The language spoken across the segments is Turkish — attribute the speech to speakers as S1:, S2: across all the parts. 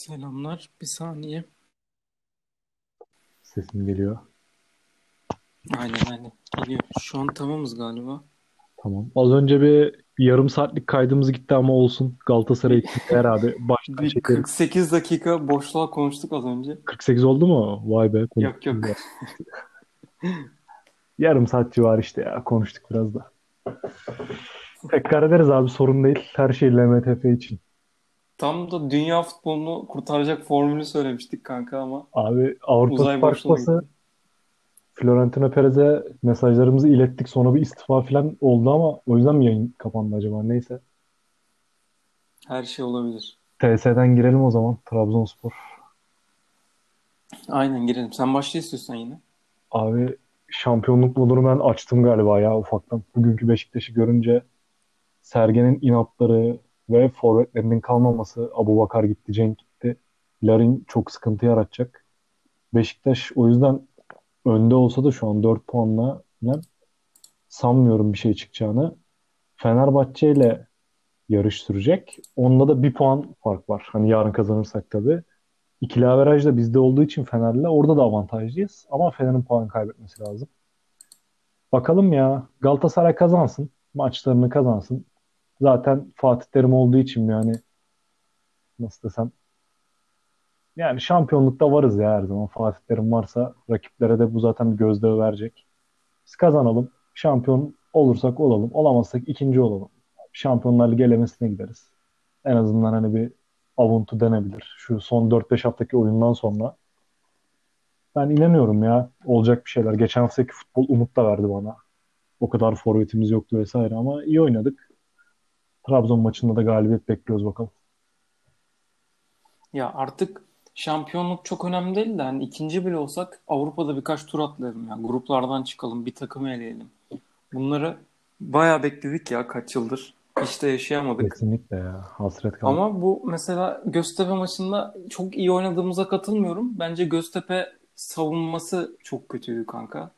S1: Selamlar. Bir saniye.
S2: Sesim geliyor.
S1: Aynen aynen. Geliyor. Şu an tamamız galiba.
S2: Tamam. Az önce bir, yarım saatlik kaydımız gitti ama olsun. Galatasaray için abi. Baştan
S1: Bir
S2: çekelim.
S1: 48 dakika boşluğa konuştuk az önce.
S2: 48 oldu mu? Vay be.
S1: Yok yok.
S2: Yarım saat civarı işte ya. Konuştuk biraz da. Tekrar ederiz abi sorun değil. Her şey LMTF için.
S1: Tam da dünya futbolunu kurtaracak formülü söylemiştik kanka ama
S2: Abi Avrupa Süper Kupası. Florentino Perez'e mesajlarımızı ilettik. Sonra bir istifa falan oldu ama o yüzden mi yayın kapandı acaba? Neyse.
S1: Her şey olabilir.
S2: TS'den girelim o zaman. Trabzonspor.
S1: Aynen girelim. Sen başla istiyorsan yine.
S2: Abi şampiyonluk modunu ben açtım galiba ya ufaktan. Bugünkü Beşiktaş'ı görünce Sergen'in inatları ve forvetlerinin kalmaması Abubakar gitti, Cenk gitti. Larin çok sıkıntı yaratacak. Beşiktaş o yüzden önde olsa da şu an 4 puanla sanmıyorum bir şey çıkacağını. Fenerbahçe ile yarış sürecek. Onda da bir puan fark var. Hani yarın kazanırsak tabii. İkili averaj da bizde olduğu için Fener'le orada da avantajlıyız. Ama Fener'in puan kaybetmesi lazım. Bakalım ya. Galatasaray kazansın. Maçlarını kazansın. Zaten Fatih Terim olduğu için yani nasıl desem yani şampiyonlukta varız ya her zaman. Fatih Terim varsa rakiplere de bu zaten bir gözdağı verecek. Biz kazanalım. Şampiyon olursak olalım. Olamazsak ikinci olalım. Şampiyonlar Ligi elemesine gideriz. En azından hani bir avuntu denebilir. Şu son 4-5 haftaki oyundan sonra. Ben inanıyorum ya. Olacak bir şeyler. Geçen haftaki futbol umut da verdi bana. O kadar forvetimiz yoktu vesaire ama iyi oynadık. Trabzon maçında da galibiyet bekliyoruz bakalım.
S1: Ya artık şampiyonluk çok önemli değil de hani ikinci bile olsak Avrupa'da birkaç tur atlayalım ya. Gruplardan çıkalım, bir takımı eleyelim. Bunları bayağı bekledik ya kaç yıldır. De yaşayamadık.
S2: Kesinlikle ya. Hasret kaldı.
S1: Ama bu mesela Göztepe maçında çok iyi oynadığımıza katılmıyorum. Bence Göztepe savunması çok kötüydü kanka.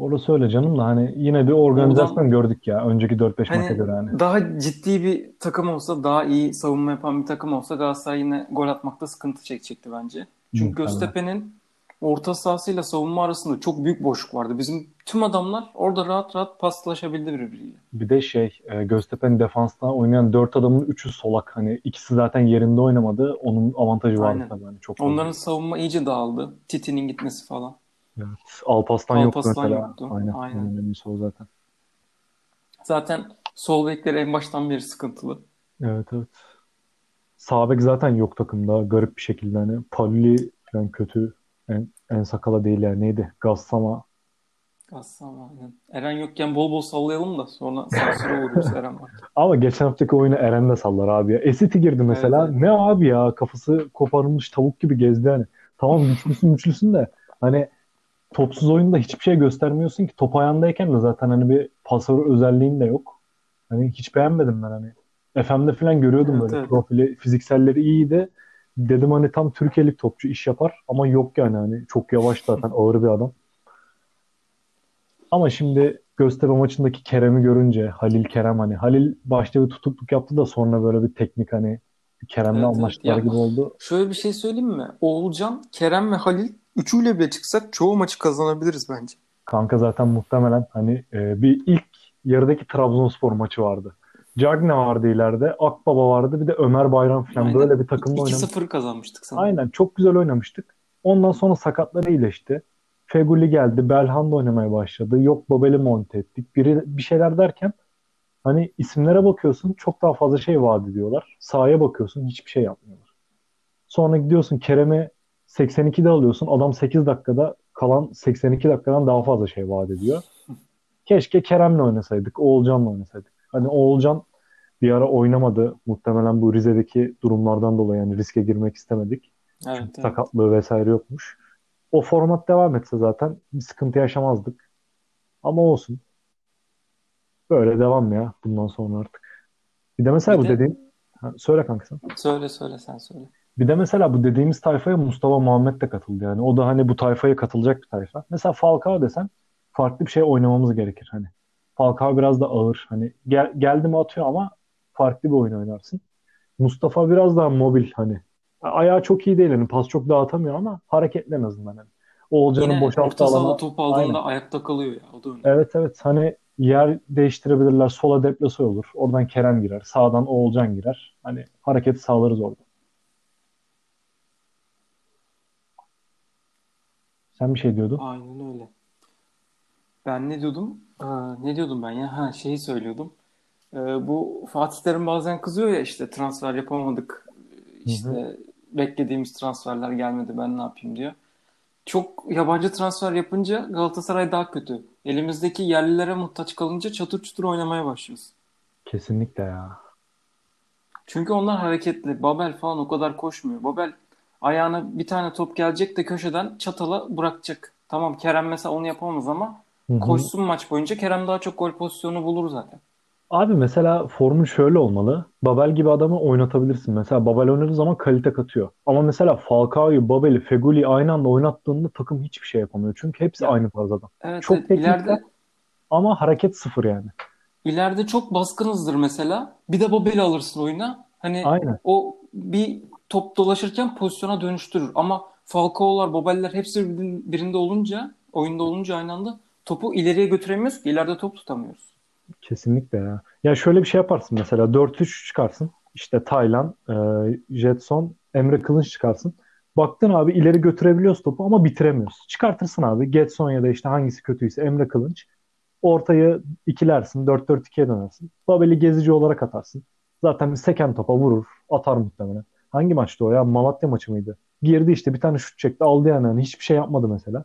S2: Orası öyle canım da hani yine bir organizasyon gördük ya. Önceki 4-5 maça
S1: Hani
S2: göre hani.
S1: daha ciddi bir takım olsa, daha iyi savunma yapan bir takım olsa Galatasaray yine gol atmakta sıkıntı çekecekti bence. Çünkü
S2: Muhtemelen.
S1: Göztepe'nin orta sahasıyla savunma arasında çok büyük boşluk vardı. Bizim tüm adamlar orada rahat rahat paslaşabildi birbiriyle.
S2: Bir de şey e, Göztepe'nin defansta oynayan 4 adamın 3'ü solak. Hani ikisi zaten yerinde oynamadı. Onun avantajı vardı
S1: Aynen.
S2: tabii. Hani çok.
S1: Onların savunma iyice dağıldı. Titi'nin gitmesi falan.
S2: Evet. Alpaslan yoktu
S1: Alpaslan
S2: mesela.
S1: yoktu.
S2: Aynen.
S1: Aynen.
S2: En önemlisi o zaten.
S1: Zaten sol bekleri en baştan beri sıkıntılı.
S2: Evet evet. Sağ bek zaten yok takımda. Garip bir şekilde hani. Palli falan kötü. En, en sakala değil yani. Neydi? Gassama.
S1: Aslında aynen. Eren yokken bol bol sallayalım da sonra sansüre uğruyoruz Eren var.
S2: Ama geçen haftaki oyunu Eren de sallar abi ya. Esiti girdi mesela.
S1: Evet, evet.
S2: Ne abi ya kafası koparılmış tavuk gibi gezdi hani. Tamam güçlüsün güçlüsün de hani topsuz oyunda hiçbir şey göstermiyorsun ki. Top ayağındayken de zaten hani bir pasör özelliğin de yok. Hani hiç beğenmedim ben hani. FM'de falan görüyordum
S1: Evet,
S2: böyle
S1: evet.
S2: profili, fizikselleri iyiydi. Dedim hani tam Türkiye'lik topçu iş yapar ama yok yani hani çok yavaş zaten ağır bir adam. Ama şimdi Göztepe maçındaki Kerem'i görünce Halil Kerem hani Halil başta bir tutukluk yaptı da sonra böyle bir teknik hani Kerem'le
S1: Evet, evet.
S2: anlaştılar
S1: Ya-
S2: gibi oldu.
S1: Şöyle bir şey söyleyeyim mi? Oğulcan, Kerem ve Halil üçüyle bile çıksak çoğu maçı kazanabiliriz bence.
S2: Kanka zaten muhtemelen hani e, bir ilk yarıdaki Trabzonspor maçı vardı. Cagne vardı ileride, Akbaba vardı bir de Ömer Bayram falan
S1: Aynen.
S2: böyle bir takımla oynamıştık.
S1: 2-0 kazanmıştık sanırım.
S2: Aynen çok güzel oynamıştık. Ondan sonra sakatlar iyileşti. Feguli geldi, Belhanda oynamaya başladı. Yok Babel'i monte ettik. Biri bir şeyler derken hani isimlere bakıyorsun çok daha fazla şey vaat ediyorlar. Sahaya bakıyorsun hiçbir şey yapmıyorlar. Sonra gidiyorsun Kerem'i 82'de alıyorsun. Adam 8 dakikada kalan 82 dakikadan daha fazla şey vaat ediyor. Keşke Kerem'le oynasaydık, Oğulcan'la oynasaydık. Hani Oğulcan bir ara oynamadı. Muhtemelen bu Rize'deki durumlardan dolayı yani riske girmek istemedik.
S1: Evet,
S2: Çünkü
S1: evet.
S2: sakatlığı vesaire yokmuş. O format devam etse zaten bir sıkıntı yaşamazdık. Ama olsun. Böyle devam ya bundan sonra artık. Bir de mesela
S1: Bir
S2: bu
S1: de-
S2: dediğin Ha, söyle kanka sen.
S1: Söyle söyle sen söyle.
S2: Bir de mesela bu dediğimiz tayfaya Mustafa Muhammed de katıldı yani. O da hani bu tayfaya katılacak bir tayfa. Mesela Falcao desen farklı bir şey oynamamız gerekir hani. Falcao biraz da ağır. Hani gel, geldi mi atıyor ama farklı bir oyun oynarsın. Mustafa biraz daha mobil hani. Ayağı çok iyi değil. Yani pas çok dağıtamıyor ama hareketli en azından. Yani. Oğulcan'ın
S1: Yine
S2: boşalttığı
S1: orta sahada
S2: alana
S1: aldığında ayakta kalıyor ya. O da önemli.
S2: Evet evet hani yer değiştirebilirler. Sola Deplasoy olur. Oradan Kerem girer. Sağdan Oğulcan girer. Hani hareket sağlarız orada. Sen bir şey diyordun.
S1: Aynen öyle. Ben ne diyordum? Ee, ne diyordum ben ya? Ha şeyi söylüyordum. Ee, bu Fatih Terim bazen kızıyor ya işte transfer yapamadık. İşte
S2: Hı hı.
S1: beklediğimiz transferler gelmedi ben ne yapayım diyor. Çok yabancı transfer yapınca Galatasaray daha kötü. Elimizdeki yerlilere muhtaç kalınca çatır çutur oynamaya başlıyoruz.
S2: Kesinlikle ya.
S1: Çünkü onlar hareketli. Babel falan o kadar koşmuyor. Babel ayağına bir tane top gelecek de köşeden çatala bırakacak. Tamam Kerem mesela onu yapamaz ama
S2: Hı hı.
S1: koşsun maç boyunca Kerem daha çok gol pozisyonu bulur zaten.
S2: Abi mesela formun şöyle olmalı. Babel gibi adamı oynatabilirsin. Mesela Babel oynadığı zaman kalite katıyor. Ama mesela Falcao'yu, Babel'i, Fegüli'yi aynı anda oynattığında takım hiçbir şey yapamıyor. Çünkü hepsi
S1: Ya
S2: aynı tarzda adam.
S1: evet,
S2: Çok
S1: evet ileride
S2: ama hareket sıfır yani.
S1: ileride çok baskınızdır mesela. Bir de Babel'i alırsın oyuna. Hani
S2: Aynen.
S1: o bir top dolaşırken pozisyona dönüştürür. Ama Falcao'lar, Babel'ler hepsi birin- birinde olunca, oyunda olunca aynı anda topu ileriye götüremiyoruz ki. İleride top tutamıyoruz.
S2: Kesinlikle ya. Ya şöyle bir şey yaparsın mesela 4-3 çıkarsın. İşte Taylan, e, Jetson, Emre Kılınç çıkarsın. Baktın abi ileri götürebiliyoruz topu ama bitiremiyoruz. Çıkartırsın abi Getson ya da işte hangisi kötüyse Emre Kılınç. Ortayı ikilersin, 4-4-2'ye dönersin. Babel'i gezici olarak atarsın. Zaten bir seken topa vurur, atar muhtemelen. Hangi maçtı o ya? Malatya maçı mıydı? Girdi işte bir tane şut çekti, aldı yani. Hani hiçbir şey yapmadı mesela.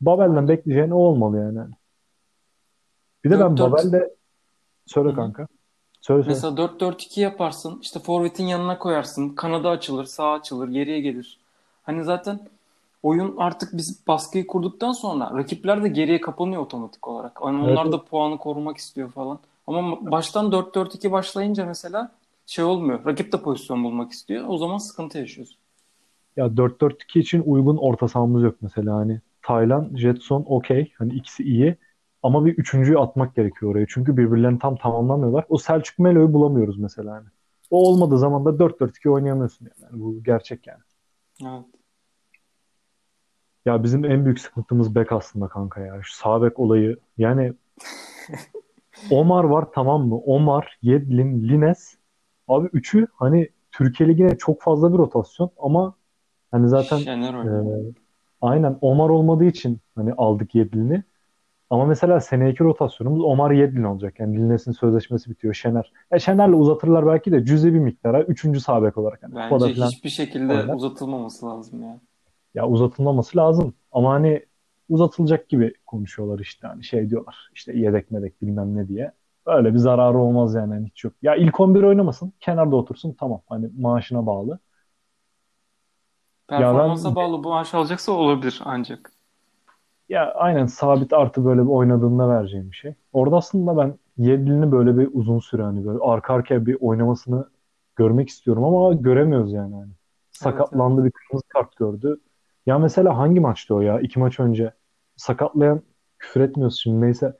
S2: Babel'den bekleyeceğin o olmalı yani. Bir de ben
S1: 4-4
S2: Babel'de
S1: Hı
S2: söyle
S1: hı.
S2: kanka. Söyle söyle.
S1: Mesela 4-4-2 yaparsın. İşte forvetin yanına koyarsın. Kanada açılır, sağ açılır, geriye gelir. Hani zaten oyun artık biz baskıyı kurduktan sonra rakipler de geriye kapanıyor otomatik olarak. Hani
S2: Evet,
S1: onlar da puanı korumak istiyor falan. Ama baştan 4-4-2 başlayınca mesela şey olmuyor. Rakip de pozisyon bulmak istiyor. O zaman sıkıntı yaşıyoruz.
S2: Ya 4-4-2 için uygun orta sahamız yok mesela hani. Taylan, Jetson okey. Hani ikisi iyi. Ama bir üçüncüyü atmak gerekiyor oraya. Çünkü birbirlerini tam tamamlamıyorlar. O Selçuk Melo'yu bulamıyoruz mesela hani. O olmadığı zaman da 4-4-2 oynayamıyorsun yani. Yani bu gerçek yani.
S1: Evet.
S2: Ya bizim en büyük sıkıntımız bek aslında kanka ya. Şu sağ bek olayı. Yani Omar var tamam mı? Omar, Yedlin, Lines. Abi üçü hani Türkiye Ligi'ne çok fazla bir rotasyon ama hani zaten e, aynen Omar olmadığı için hani aldık Yedlin'i. Ama mesela seneki rotasyonumuz Omar Yedlin olacak. Yani Lines'in sözleşmesi bitiyor. Şener. Ya Şener'le uzatırlar belki de cüzi bir miktara. Üçüncü sağ bek olarak. Yani
S1: Bence
S2: falan
S1: hiçbir şekilde
S2: oynar.
S1: uzatılmaması lazım ya.
S2: Ya uzatılmaması lazım. Ama hani uzatılacak gibi konuşuyorlar işte. Hani şey diyorlar. işte yedek medek bilmem ne diye. Öyle bir zararı olmaz yani. Hani hiç yok. Ya ilk 11 oynamasın. Kenarda otursun. Tamam. Hani maaşına bağlı. Ya
S1: Performansa
S2: ben
S1: bağlı bu maaş alacaksa olabilir ancak.
S2: Ya aynen sabit artı böyle bir oynadığında vereceğim bir şey. Orada aslında ben Yedlin'i böyle bir uzun süre hani böyle arka arkaya bir oynamasını görmek istiyorum ama göremiyoruz yani. Hani.
S1: Evet evet.
S2: Sakatlandı bir kırmızı kart gördü. Ya mesela hangi maçtı o ya? İki maç önce sakatlayan küfür etmiyoruz şimdi neyse.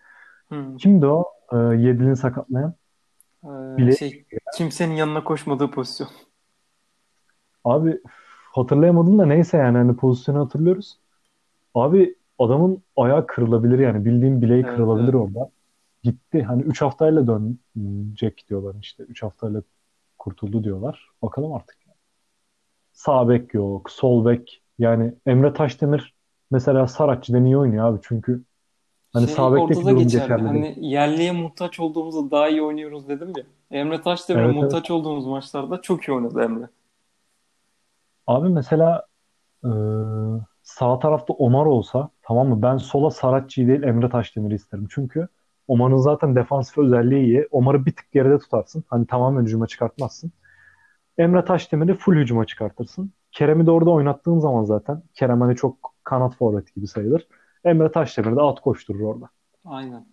S1: Hmm.
S2: Kimdi o? Ee, Yedlin'i sakatlayan.
S1: Ee,
S2: Bile
S1: şey kimsenin yanına koşmadığı pozisyon.
S2: abi hatırlayamadım da neyse yani hani pozisyonu hatırlıyoruz. Abi adamın ayağı kırılabilir yani bildiğim bileği
S1: Evet
S2: kırılabilir
S1: evet.
S2: orada. Gitti. Hani 3 haftayla dönecek diyorlar işte. 3 haftayla kurtuldu diyorlar. Bakalım artık. Sağ bek yok, sol bek. Yani Emre Taşdemir mesela Saratçı'dan iyi oynuyor abi. Çünkü hani
S1: Şey
S2: sağ bekteki durum
S1: geçerli. Hani yerliye muhtaç olduğumuzda daha iyi oynuyoruz dedim ya. Emre Taşdemir'e
S2: Evet evet.
S1: muhtaç olduğumuz maçlarda çok iyi oynadı Emre.
S2: Abi mesela e, sağ tarafta Omar olsa tamam mı? Ben sola Saratçı'yı değil Emre Taşdemir'i isterim. Çünkü Omar'ın zaten defansif özelliği iyi. Omar'ı bir tık geride tutarsın. Hani tamamen hücuma çıkartmazsın. Emre Taşdemir'i full hücuma çıkartırsın. Kerem'i de orada oynattığın zaman zaten Kerem hani çok kanat forvet gibi sayılır. Emre Taşdemir de at koşturur orada.
S1: Aynen.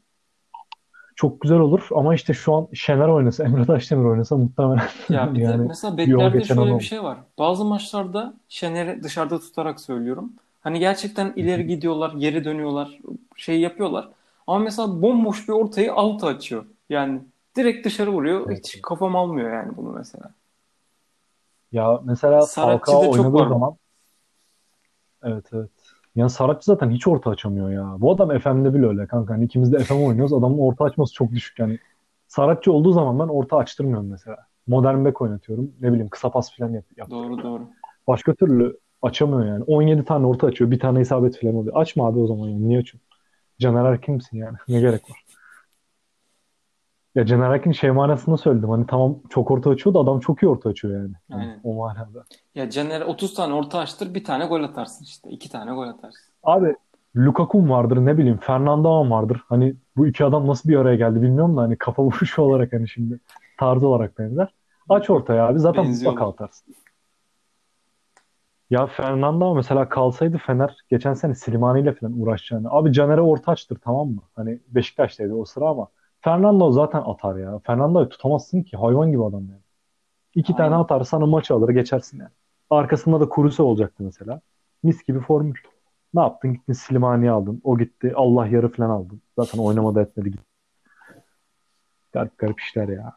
S2: Çok güzel olur ama işte şu an Şener oynasa, Emre Taşdemir oynasa muhtemelen
S1: Ya bir
S2: yani
S1: mesela beklerde şöyle bir şey var. Bazı maçlarda Şener'i dışarıda tutarak söylüyorum. Hani gerçekten ileri gidiyorlar, geri dönüyorlar, şey yapıyorlar. Ama mesela bomboş bir ortayı out açıyor. Yani direkt dışarı vuruyor.
S2: Evet.
S1: Hiç kafam almıyor yani bunu mesela.
S2: Ya mesela Falcao
S1: çok
S2: oynadığı
S1: var.
S2: zaman evet evet. Yani Saratçı zaten hiç orta açamıyor ya. Bu adam FM'de bile öyle kanka. Hani ikimiz de FM oynuyoruz. Adamın orta açması çok düşük yani. Saratçı olduğu zaman ben orta açtırmıyorum mesela. Modern back oynatıyorum. Ne bileyim kısa pas falan yap, yaptırıyorum.
S1: Doğru doğru.
S2: Başka türlü açamıyor yani. 17 tane orta açıyor. Bir tane isabet falan oluyor. Açma abi o zaman yani. Niye açıyorsun? Caner Erkin misin yani? Ne gerek var? Ya Caner Erkin şey manasında söyledim. Hani tamam çok orta açıyor da adam çok iyi orta açıyor yani. Yani
S1: Aynen.
S2: o manada.
S1: Ya Caner 30 tane orta açtır bir tane gol atarsın işte. iki tane gol atarsın.
S2: Abi Lukaku vardır ne bileyim Fernando vardır. Hani bu iki adam nasıl bir araya geldi bilmiyorum da hani kafa vuruşu olarak hani şimdi tarzı olarak benzer. Aç ortaya abi zaten mutlaka atarsın. Ya Fernando mesela kalsaydı Fener geçen sene Slimani ile falan uğraşacağını. Abi Caner'e orta açtır tamam mı? Hani Beşiktaş'taydı o sıra ama Fernando zaten atar ya. Fernando'yu tutamazsın ki hayvan gibi adam yani. İki tane
S1: Aynen.
S2: atar sana maçı alır geçersin yani. Arkasında da Kruse olacaktı mesela. Mis gibi formül. Ne yaptın? Gittin Slimani'yi aldın. O gitti. Allah yarı falan aldın. Zaten oynamadı etmedi. Gitti. Garip garip işler ya.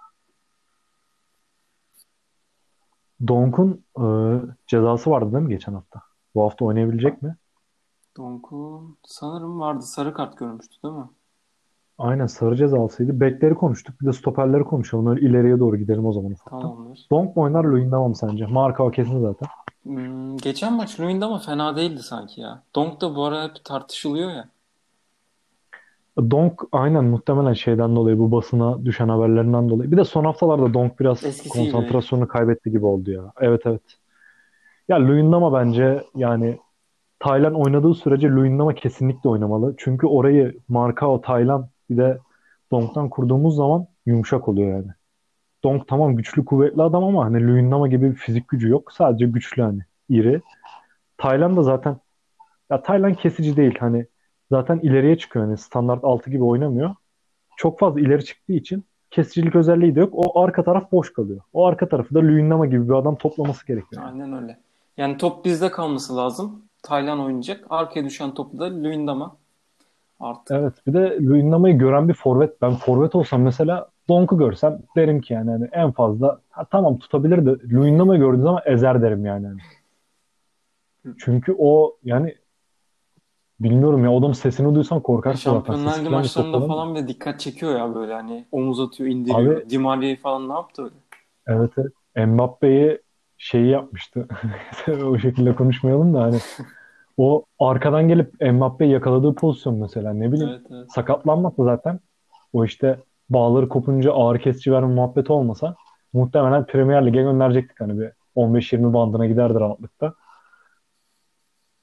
S2: Donk'un e, cezası vardı değil mi geçen hafta? Bu hafta oynayabilecek mi?
S1: Donk'un sanırım vardı. Sarı kart görmüştü değil mi?
S2: Aynen sarı cezalısıydı. Bekleri konuştuk. Bir de stoperleri konuşalım. Öyle ileriye doğru gidelim o zaman ufaktan.
S1: Tamamdır.
S2: Donk mu oynar Luyendama mı sence? Marka kesin zaten.
S1: Hmm, geçen maç Luyendama fena değildi sanki ya. Donk da bu ara hep tartışılıyor ya.
S2: Donk aynen muhtemelen şeyden dolayı bu basına düşen haberlerinden dolayı. Bir de son haftalarda Donk biraz
S1: Eskisi gibi.
S2: konsantrasyonu kaybetti gibi oldu ya. Evet evet. Ya Luyendama bence yani Taylan oynadığı sürece Luyendama kesinlikle oynamalı. Çünkü orayı Markao, Taylan bir de Donk'tan kurduğumuz zaman yumuşak oluyor yani. Donk tamam güçlü kuvvetli adam ama hani Luyendama gibi bir fizik gücü yok. Sadece güçlü hani iri. Taylan da zaten ya Taylan kesici değil hani zaten ileriye çıkıyor hani standart 6 gibi oynamıyor. Çok fazla ileri çıktığı için kesicilik özelliği de yok. O arka taraf boş kalıyor. O arka tarafı da Luyendama gibi bir adam toplaması gerekiyor. yani.
S1: Aynen öyle. Yani top bizde kalması lazım. Taylan oynayacak. Arkaya düşen topu da Luyendama. Artık
S2: Evet bir de Luyendama'yı gören bir forvet. Ben forvet olsam mesela Donk'u görsem derim ki yani hani en fazla ha, tamam tutabilir de Luyendama'yı gördüğüm zaman ezer derim yani. Çünkü o yani bilmiyorum ya adamın sesini duysan korkarsın zaten.
S1: Şampiyonlar Ligi
S2: falan
S1: maçlarında falan bile dikkat çekiyor ya böyle hani omuz atıyor, indiriyor.
S2: Abi-
S1: Di Maria'yı falan ne yaptı öyle?
S2: Evet, evet. Mbappe'yi şeyi yapmıştı. O şekilde konuşmayalım da hani o arkadan gelip Mbappe'yi yakaladığı pozisyon mesela ne bileyim
S1: Evet evet.
S2: sakatlanmasa zaten o işte bağları kopunca ağrı kesici verme muhabbeti olmasa muhtemelen Premier Lig'e gönderecektik hani bir 15-20 bandına giderdi rahatlıkla.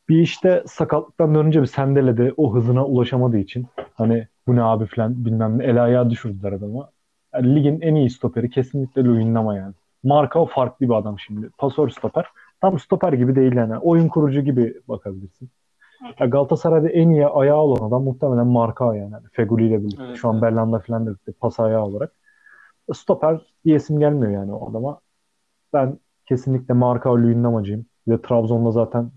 S2: Bir işte sakatlıktan dönünce bir sendeledi. O hızına ulaşamadığı için hani bu ne abi falan bilmem ne el ayağı düşürdüler adamı. Yani ligin en iyi stoperi kesinlikle Luyendama yani. Marka o farklı bir adam şimdi. Pasör stoper. Tam stoper gibi değil yani. Oyun kurucu gibi bakabilirsin. Ya Galatasaray'da en iyi ayağı olan adam muhtemelen Marka yani. Feguli ile birlikte.
S1: Evet,
S2: Şu an
S1: evet.
S2: Belhanda falan da birlikte pas ayağı olarak. Stoper diyesim gelmiyor yani o adama. Ben kesinlikle Marka Luyendamacıyım. De Trabzon'da zaten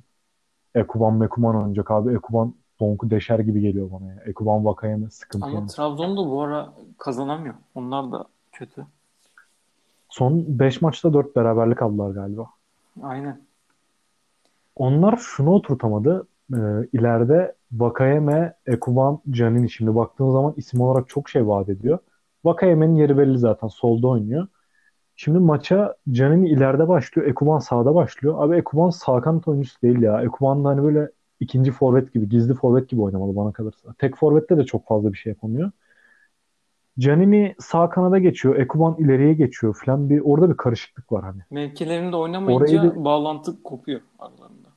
S2: Ekuban Mekuman oynayacak abi. Ekuban Donk'u deşer gibi geliyor bana ya. Ekuban Vakayeme sıkıntı
S1: Ama
S2: yani.
S1: Trabzon'da bu ara kazanamıyor. Onlar da kötü.
S2: Son 5 maçta 4 beraberlik aldılar galiba.
S1: Aynen.
S2: Onlar şunu oturtamadı. Ee, ileride Vakayeme, Ekuban, Canini. Şimdi baktığın zaman isim olarak çok şey vaat ediyor. Vakayeme'nin yeri belli zaten. Solda oynuyor. Şimdi maça Canini ileride başlıyor. Ekuban sağda başlıyor. Abi Ekuban sağ kanat oyuncusu değil ya. Ekuban da hani böyle ikinci forvet gibi, gizli forvet gibi oynamalı bana kalırsa. Tek forvette de çok fazla bir şey yapamıyor. Canini sağ kanada geçiyor. Ekuban ileriye geçiyor falan. Bir, orada bir karışıklık var hani.
S1: Mevkilerinde oynamayınca
S2: Orayı da-
S1: bağlantı kopuyor aralarında.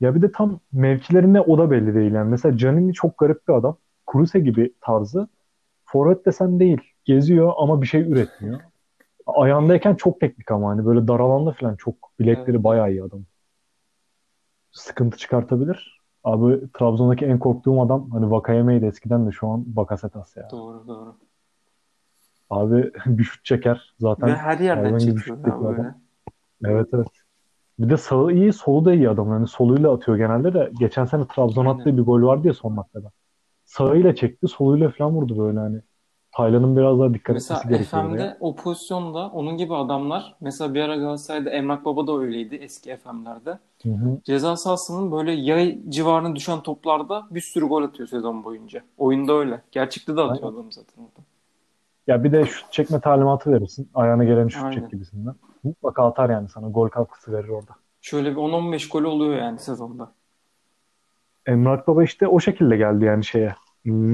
S2: Ya bir de tam mevkilerinde o da belli değil. Yani mesela Canini çok garip bir adam. Kruse gibi tarzı. Forvet desen değil. Geziyor ama bir şey üretmiyor. Ayağındayken çok teknik ama hani böyle dar alanda falan çok bilekleri
S1: Evet.
S2: bayağı iyi adam. Sıkıntı çıkartabilir. Abi Trabzon'daki en korktuğum adam hani Vakayeme'ydi eskiden de şu an Bakasetas ya.
S1: Doğru doğru.
S2: Abi bir şut çeker zaten.
S1: Ve her yerden çekiyor ya böyle.
S2: adam. Evet evet. Bir de sağı iyi, solu da iyi adam. Yani soluyla atıyor genelde de. Geçen sene Trabzon attığı bir gol vardı ya son dakikada. Sağıyla çekti, soluyla falan vurdu böyle hani. Taylan'ın biraz daha dikkat
S1: Mesela
S2: etmesi gerekiyor oraya.
S1: FM'de o pozisyonda onun gibi adamlar mesela bir ara Galatasaray'da Emrah Baba da öyleydi eski FM'lerde.
S2: Hı hı.
S1: Ceza sahasının böyle yay civarına düşen toplarda bir sürü gol atıyor sezon boyunca. Oyunda öyle. Gerçekte de atıyor adam zaten orada.
S2: Ya bir de şut çekme talimatı verirsin. Ayağına gelen şut
S1: Aynen.
S2: çek gibisinden. Mutlaka atar yani sana. Gol katkısı verir orada.
S1: Şöyle bir 10-15 gol oluyor yani sezonda.
S2: Emrah Baba işte o şekilde geldi yani şeye.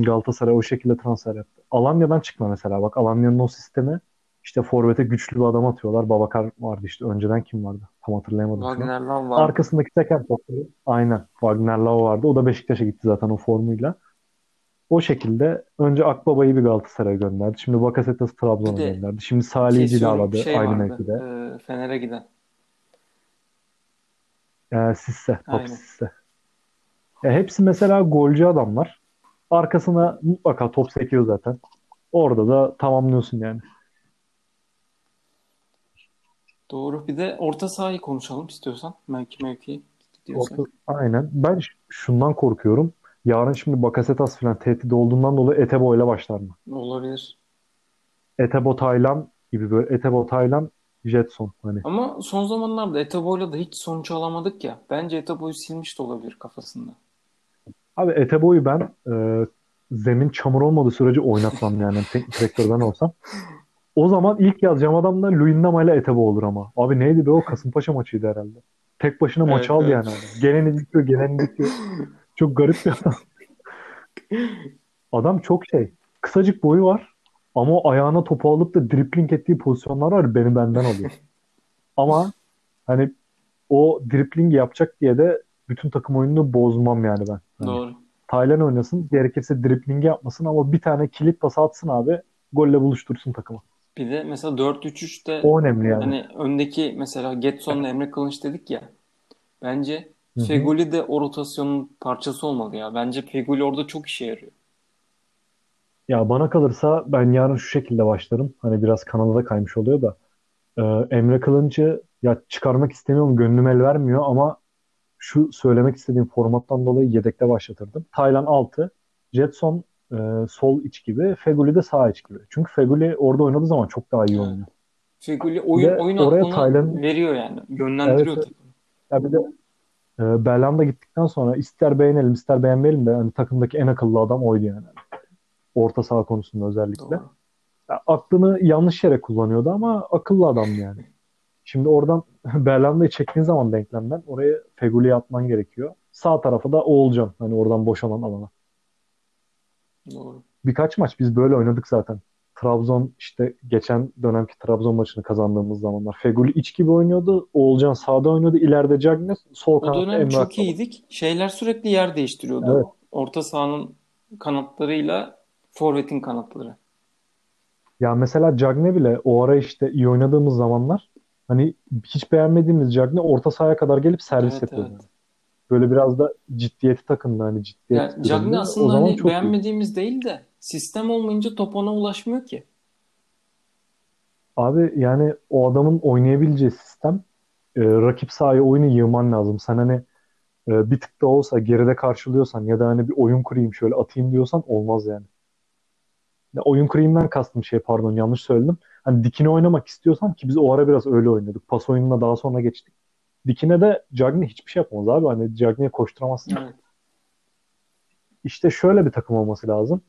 S2: Galatasaray o şekilde transfer yaptı. Alanya'dan çıkma mesela. Bak Alanya'nın o sistemi işte forvete güçlü bir adam atıyorlar. Babakar vardı işte. Önceden kim vardı? Tam hatırlayamadım.
S1: Wagner Love var.
S2: Arkasındaki teker topları. Aynen. Wagner Love vardı. O da Beşiktaş'a gitti zaten o formuyla. O şekilde önce Akbaba'yı bir Galatasaray'a gönderdi. Şimdi Bakasetas Trabzon'a gönderdi. Şimdi Salih'i cilaladı
S1: bir şey
S2: aynı
S1: vardı.
S2: mevkide.
S1: Ee, Fener'e giden.
S2: Ee, Sisse,
S1: Aynen.
S2: Sisse. Ya hepsi mesela golcü adamlar. Arkasına mutlaka top sekiyor zaten. Orada da tamamlıyorsun yani.
S1: Doğru. Bir de orta sahayı konuşalım istiyorsan. Mevki mevki.
S2: Orta, aynen. Ben şundan korkuyorum. Yarın şimdi Bakasetas falan tehdit olduğundan dolayı Etebo ile başlar mı?
S1: Olabilir.
S2: Etebo Taylan gibi böyle Etebo Taylan Jetson hani.
S1: Ama son zamanlarda Etebo'yla da hiç sonuç alamadık ya. Bence Etebo'yu silmiş de olabilir kafasında.
S2: Abi Etebo'yu ben e, zemin çamur olmadığı sürece oynatmam yani teknik direktör ben olsam. O zaman ilk yazacağım adam da Luyendama ile Etebo olur ama. Abi neydi be o Kasımpaşa maçıydı herhalde. Tek başına
S1: Evet,
S2: maçı aldı
S1: evet.
S2: yani adam. Geleni dikiyor, geleni dikiyor. Çok garip bir adam. Adam çok şey. Kısacık boyu var. Ama ayağına topu alıp da dripling ettiği pozisyonlar var. Beni benden alıyor. Ama hani o dripling yapacak diye de bütün takım oyununu bozmam yani ben.
S1: Doğru.
S2: Taylan oynasın. Gerekirse dripling yapmasın ama bir tane kilit pas atsın abi. Golle buluştursun takımı.
S1: Bir de mesela 4-3-3'te
S2: O önemli yani.
S1: hani öndeki mesela Getson'la Emre Kılınç dedik ya. Bence. Feguli de o rotasyonun parçası olmalı ya. Bence Feguli orada çok işe yarıyor.
S2: Ya bana kalırsa ben yarın şu şekilde başlarım. Hani biraz Kanada'da kaymış oluyor da. Ee, Emre Kılınç'ı ya çıkarmak istemiyorum. Gönlüm el vermiyor ama şu söylemek istediğim formattan dolayı yedekte başlatırdım. Taylan 6, Jetson e, sol iç gibi, Feguli de sağ iç gibi. Çünkü Feguli orada oynadığı zaman çok daha iyi oynuyor.
S1: Feguli oyun
S2: Ve
S1: oyun
S2: oraya Taylan
S1: veriyor yani. Yönlendiriyor
S2: Evet, ya bir de e, Belhanda gittikten sonra ister beğenelim ister beğenmeyelim de hani takımdaki en akıllı adam oydu yani. Orta saha konusunda özellikle.
S1: Doğru.
S2: Ya, aklını yanlış yere kullanıyordu ama akıllı adam yani. Şimdi oradan Berlanda'yı çektiğin zaman denklemden oraya Feguli'yi atman gerekiyor. Sağ tarafa da Oğulcan. Hani oradan boşalan alana.
S1: Doğru.
S2: Birkaç maç biz böyle oynadık zaten. Trabzon işte geçen dönemki Trabzon maçını kazandığımız zamanlar. Feguli iç gibi oynuyordu. Oğulcan sağda oynuyordu. İleride Cagney. Sol
S1: O
S2: kanatta
S1: dönem
S2: Emre
S1: çok
S2: Akbaba.
S1: iyiydik. Şeyler sürekli yer değiştiriyordu.
S2: Evet.
S1: Orta sahanın kanatlarıyla forvetin kanatları.
S2: Ya mesela Cagney bile o ara işte iyi oynadığımız zamanlar hani hiç beğenmediğimiz Cagney orta sahaya kadar gelip servis
S1: Evet,
S2: yapıyordu.
S1: evet.
S2: Böyle biraz da ciddiyeti takındı hani ciddiyet
S1: Ya
S2: ürünü.
S1: Cagney aslında hani
S2: çok iyi.
S1: beğenmediğimiz değil de sistem olmayınca top ona ulaşmıyor ki.
S2: Abi yani o adamın oynayabileceği sistem e, rakip sahaya oyunu yığman lazım. Sen hani e, bir tık da olsa geride karşılıyorsan ya da hani bir oyun kurayım şöyle atayım diyorsan olmaz yani. Ya oyun kurayımdan kastım şey pardon yanlış söyledim. Hani dikine oynamak istiyorsan ki biz o ara biraz öyle oynadık. Pas oyununa daha sonra geçtik. Dikine de Cagney hiçbir şey yapamaz abi. Hani Cagney'e koşturamazsın.
S1: Evet.
S2: İşte şöyle bir takım olması lazım.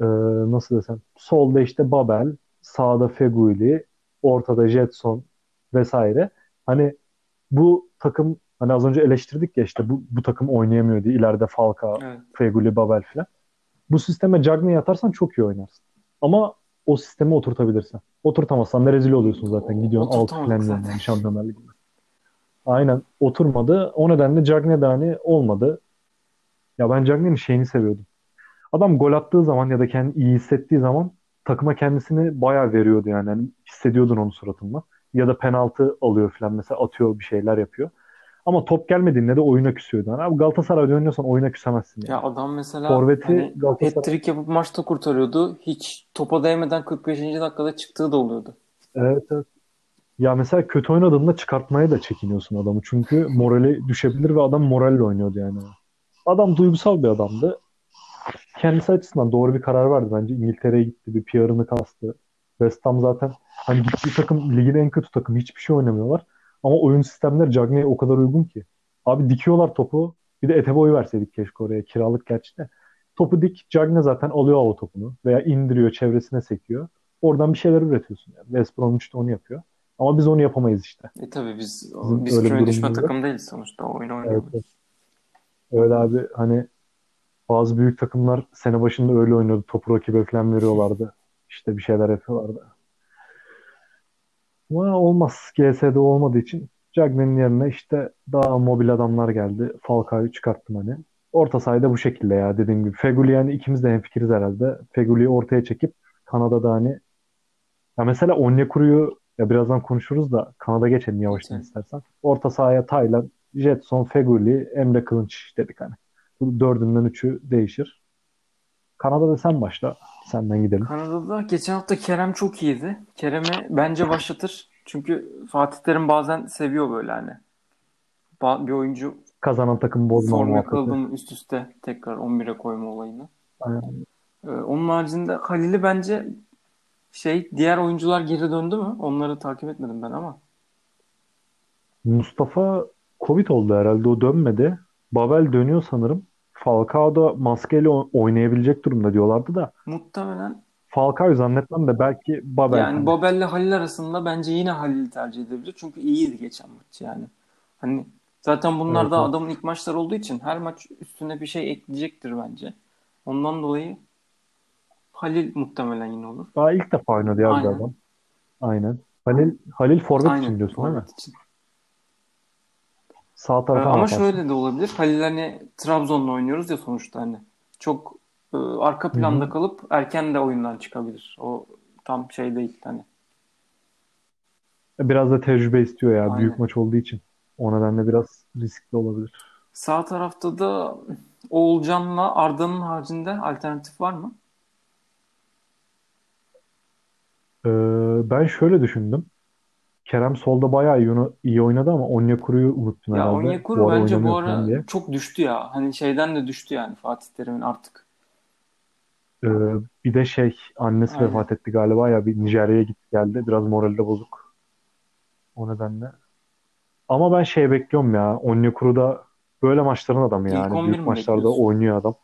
S2: Ee, nasıl desem. Solda işte Babel, sağda Feguli, ortada Jetson vesaire. Hani bu takım hani az önce eleştirdik ya işte bu, bu takım oynayamıyor diye. İleride Falcao,
S1: Evet.
S2: Feguli, Babel filan. Bu sisteme Cagney atarsan çok iyi oynarsın. Ama o sistemi oturtabilirsen. Oturtamazsan da rezil oluyorsun zaten. Gidiyorsun alt
S1: zaten.
S2: yani Şampiyonlar Ligi'nde. Aynen oturmadı. O nedenle Cagney de hani olmadı. Ya ben Cagney'in şeyini seviyordum. Adam gol attığı zaman ya da kendini iyi hissettiği zaman takıma kendisini bayağı veriyordu yani. Hani hissediyordun onun suratında. Ya da penaltı alıyor falan mesela atıyor bir şeyler yapıyor. Ama top gelmediğinde de oyuna küsüyordu. Yani abi Galatasaray'da oynuyorsan oyuna küsemezsin yani.
S1: Ya adam mesela
S2: Forveti
S1: hani
S2: Galatasaray-
S1: hat-trick yapıp maçta kurtarıyordu. Hiç topa değmeden 45. dakikada çıktığı da oluyordu.
S2: Evet, evet. Ya mesela kötü oynadığında çıkartmaya da çekiniyorsun adamı. Çünkü morali düşebilir ve adam moralle oynuyordu yani. Adam duygusal bir adamdı. kendisi açısından doğru bir karar verdi bence. İngiltere'ye gitti, bir PR'ını kastı. West Ham zaten hani gittiği takım ligin en kötü takımı. Hiçbir şey oynamıyorlar. Ama oyun sistemleri Cagney'e o kadar uygun ki. Abi dikiyorlar topu. Bir de Ete boyu verseydik keşke oraya. Kiralık gerçi de. Topu dik. Cagney zaten alıyor o topunu. Veya indiriyor, çevresine sekiyor. Oradan bir şeyler üretiyorsun. Yani. West Bromwich de onu yapıyor. Ama biz onu yapamayız işte.
S1: E tabii biz
S2: Bizim
S1: biz küme düşme takım değiliz sonuçta. Oyun
S2: Evet,
S1: oynuyoruz.
S2: evet. Öyle abi hani bazı büyük takımlar sene başında öyle oynuyordu. Topu rakibe falan veriyorlardı. İşte bir şeyler yapıyorlardı. Ama olmaz. GS'de olmadığı için Cagney'in yerine işte daha mobil adamlar geldi. Falcao'yu çıkarttım hani. Orta sahada bu şekilde ya dediğim gibi. Feguli yani ikimiz de hemfikiriz herhalde. Feguli'yi ortaya çekip Kanada'da hani ya mesela Onyekuru'yu ya birazdan konuşuruz da Kanada geçelim yavaştan
S1: Geçelim.
S2: istersen. Orta sahaya Taylan, Jetson, Feguli, Emre Kılınç dedik hani. Bu dördünden üçü değişir. Kanada'da sen başla. Senden gidelim.
S1: Kanada'da geçen hafta Kerem çok iyiydi. Kerem'i bence başlatır. Çünkü Fatih Terim bazen seviyor böyle hani. Ba- Bir oyuncu
S2: Kazanan takım bozma
S1: form
S2: muhabbeti.
S1: yakaladığını üst üste tekrar 11'e koyma olayını.
S2: Aynen.
S1: Ee, onun haricinde Halil'i bence şey diğer oyuncular geri döndü mü? Onları takip etmedim ben ama.
S2: Mustafa Covid oldu herhalde. O dönmedi. Babel dönüyor sanırım. Falcao da maskeyle oynayabilecek durumda diyorlardı da.
S1: Muhtemelen
S2: Falcao'yu zannetmem de belki Babel.
S1: yani
S2: hani.
S1: Babel'le Halil arasında bence yine Halil'i tercih edebilir. Çünkü iyiydi geçen maç yani. Hani zaten bunlar
S2: Evet,
S1: da
S2: evet.
S1: adamın ilk maçları olduğu için her maç üstüne bir şey ekleyecektir bence. Ondan dolayı Halil muhtemelen yine olur.
S2: Daha ilk defa oynadı ya
S1: Aynen.
S2: adam. Aynen. Halil, Halil forvet için diyorsun değil mi?
S1: forvet için.
S2: Sağ tarafa
S1: ama
S2: atarsın.
S1: şöyle de olabilir. Halil hani Trabzon'la oynuyoruz ya sonuçta hani. Çok e, arka planda
S2: Hı hı.
S1: kalıp erken de oyundan çıkabilir. O tam şey değil hani.
S2: Biraz da tecrübe istiyor ya.
S1: Aynen.
S2: Büyük maç olduğu için. O nedenle biraz riskli olabilir.
S1: Sağ tarafta da Oğulcan'la Arda'nın haricinde alternatif var mı?
S2: Ee, ben şöyle düşündüm. Kerem solda bayağı iyi, iyi oynadı ama Onyekuru'yu unuttum
S1: Ya
S2: herhalde.
S1: Onyekuru
S2: Bu
S1: bence bu ara
S2: diye.
S1: çok düştü ya. Hani şeyden de düştü yani Fatih Terim'in artık.
S2: Ee, bir de şey annesi
S1: Aynen.
S2: vefat etti galiba ya bir Nijerya'ya gitti geldi. Biraz morali de bozuk. O nedenle. Ama ben şey bekliyorum ya. Onyekuru da böyle maçların adamı
S1: İlk
S2: yani.
S1: 11
S2: Büyük maçlarda
S1: bekliyorsun?
S2: oynuyor adam.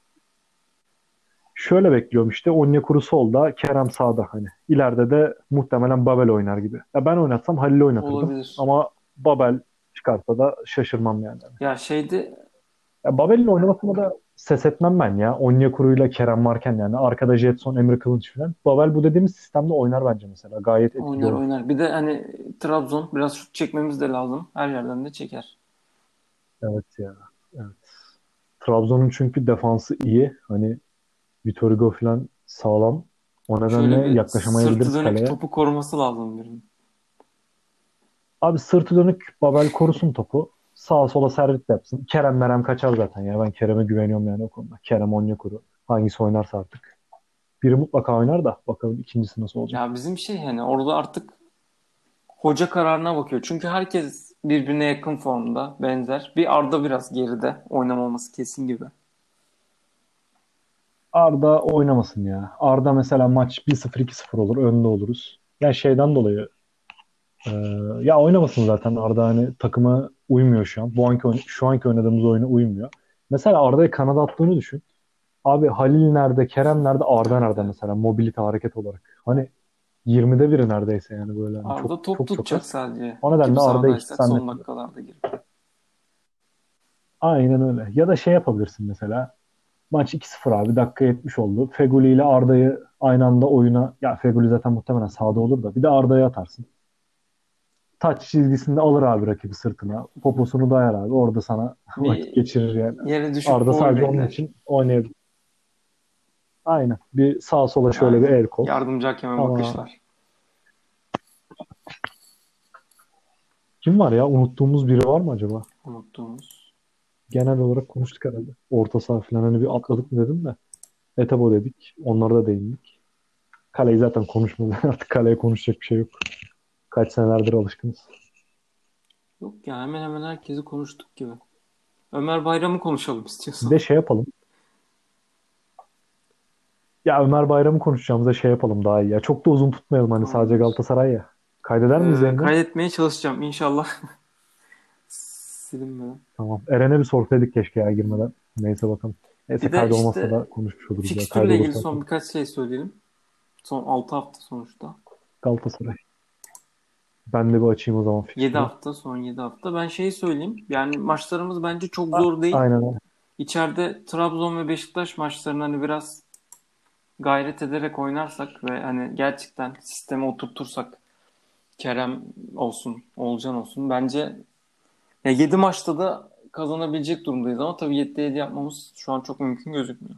S2: Şöyle bekliyorum işte Onyekuru solda, Kerem sağda hani. İleride de muhtemelen Babel oynar gibi. Ya ben oynatsam Halil'i oynatırdım.
S1: Olabilir.
S2: Ama Babel çıkarsa da şaşırmam yani.
S1: Ya şeyde
S2: Ya Babel'in oynamasına da ses etmem ben ya. Onyekuru'yla Kerem varken yani. Arkada Jetson, Emre Kılınç falan. Babel bu dediğimiz sistemde oynar bence mesela. Gayet etkili
S1: oynar
S2: olur.
S1: oynar. Bir de hani Trabzon biraz şut çekmemiz de lazım. Her yerden de çeker.
S2: Evet ya. Evet. Trabzon'un çünkü defansı iyi. Hani Vitor Hugo falan sağlam. O nedenle
S1: Şöyle bir
S2: yaklaşamayabiliriz
S1: sırtı dönük
S2: kaleye.
S1: topu koruması lazım birinin.
S2: Abi sırtı dönük Babel korusun topu. Sağa sola servis yapsın. Kerem Merem kaçar zaten ya. Ben Kerem'e güveniyorum yani o konuda. Kerem Onyekuru. Hangisi oynarsa artık. Biri mutlaka oynar da bakalım ikincisi nasıl olacak.
S1: Ya bizim şey hani orada artık hoca kararına bakıyor. Çünkü herkes birbirine yakın formda, benzer. Bir Arda biraz geride oynamaması kesin gibi.
S2: Arda oynamasın ya. Arda mesela maç 1-0 2-0 olur. Önde oluruz. Yani şeyden dolayı e, ya oynamasın zaten Arda hani takıma uymuyor şu an. Bu anki şu anki oynadığımız oyuna uymuyor. Mesela Arda'yı kanada attığını düşün. Abi Halil nerede, Kerem nerede, Arda nerede mesela mobilite hareket olarak. Hani 20'de biri neredeyse yani böyle. Hani
S1: Arda
S2: çok
S1: top
S2: çok çok
S1: tutacak
S2: az.
S1: sadece.
S2: O nedenle hiç
S1: sahadaysak son dakikalarda girip.
S2: Aynen öyle. Ya da şey yapabilirsin mesela. Maç 2-0 abi. Dakika 70 oldu. Feguli ile Arda'yı aynı anda oyuna ya Feguli zaten muhtemelen sahada olur da bir de Arda'yı atarsın. Taç çizgisinde alır abi rakibi sırtına. Poposunu dayar abi. Orada sana
S1: Bir
S2: vakit geçirir yani.
S1: Yere düşüp
S2: Arda sadece onun
S1: bekler.
S2: için oynayabilir. Aynen. Bir sağa sola şöyle bir
S1: Aynen.
S2: el kol.
S1: Yardımcı hakeme
S2: Ama
S1: bakışlar.
S2: kim var ya? Unuttuğumuz biri var mı acaba?
S1: Unuttuğumuz.
S2: Genel olarak konuştuk herhalde. Orta saha falan hani bir atladık mı dedim de. Etebo dedik. Onlara da değindik. Kaleyi zaten konuşmadık. Artık kaleye konuşacak bir şey yok. Kaç senelerdir alışkınız.
S1: Yok ya hemen hemen herkesi konuştuk gibi. Ömer Bayram'ı konuşalım
S2: Bir
S1: istiyorsan.
S2: de şey yapalım. Ya Ömer Bayram'ı konuşacağımıza şey yapalım daha iyi ya. Çok da uzun tutmayalım hani sadece. Galatasaray ya. Kaydeder miyiz
S1: Ee, kaydetmeye çalışacağım inşallah. Silinmeden.
S2: Tamam. Eren'e bir sorsaydık keşke ya girmeden. Neyse bakalım. Neyse
S1: Bir de
S2: kaydı olmasa
S1: işte
S2: da konuşmuş oluruz
S1: fikstürle ilgili
S2: olursa
S1: son birkaç şey söyleyelim. Son 6 hafta sonuçta.
S2: Galatasaray. Ben de bir açayım o zaman
S1: 7
S2: fikstürü.
S1: hafta, son 7 hafta. Ben şeyi söyleyeyim. Yani maçlarımız bence çok zor değil.
S2: Aynen öyle.
S1: İçeride Trabzon ve Beşiktaş maçlarını hani biraz gayret ederek oynarsak ve hani gerçekten sisteme oturtursak Kerem olsun, Olcan olsun bence ya 7 maçta da kazanabilecek durumdayız ama tabii 7'de 7 yapmamız şu an çok mümkün gözükmüyor.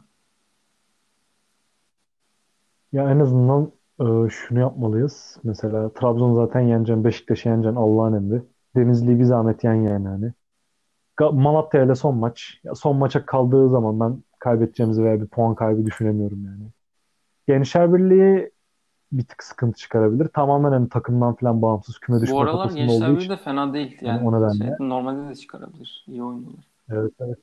S2: Ya en azından e, şunu yapmalıyız. Mesela Trabzon zaten yeneceksin, Beşiktaş'ı yeneceksin Allah'ın emri. Denizli'yi bir zahmet yen yani hani. Malatya ile son maç. Ya son maça kaldığı zaman ben kaybedeceğimizi veya bir puan kaybı düşünemiyorum yani. Gençler Birliği bir tık sıkıntı çıkarabilir. Tamamen hani takımdan falan bağımsız küme
S1: Bu
S2: düşme
S1: aralar
S2: potasında
S1: Gençler
S2: olduğu için.
S1: de fena değil.
S2: Yani
S1: Yani
S2: o nedenle.
S1: şey, normalde de çıkarabilir. İyi oynuyorlar.
S2: Evet evet.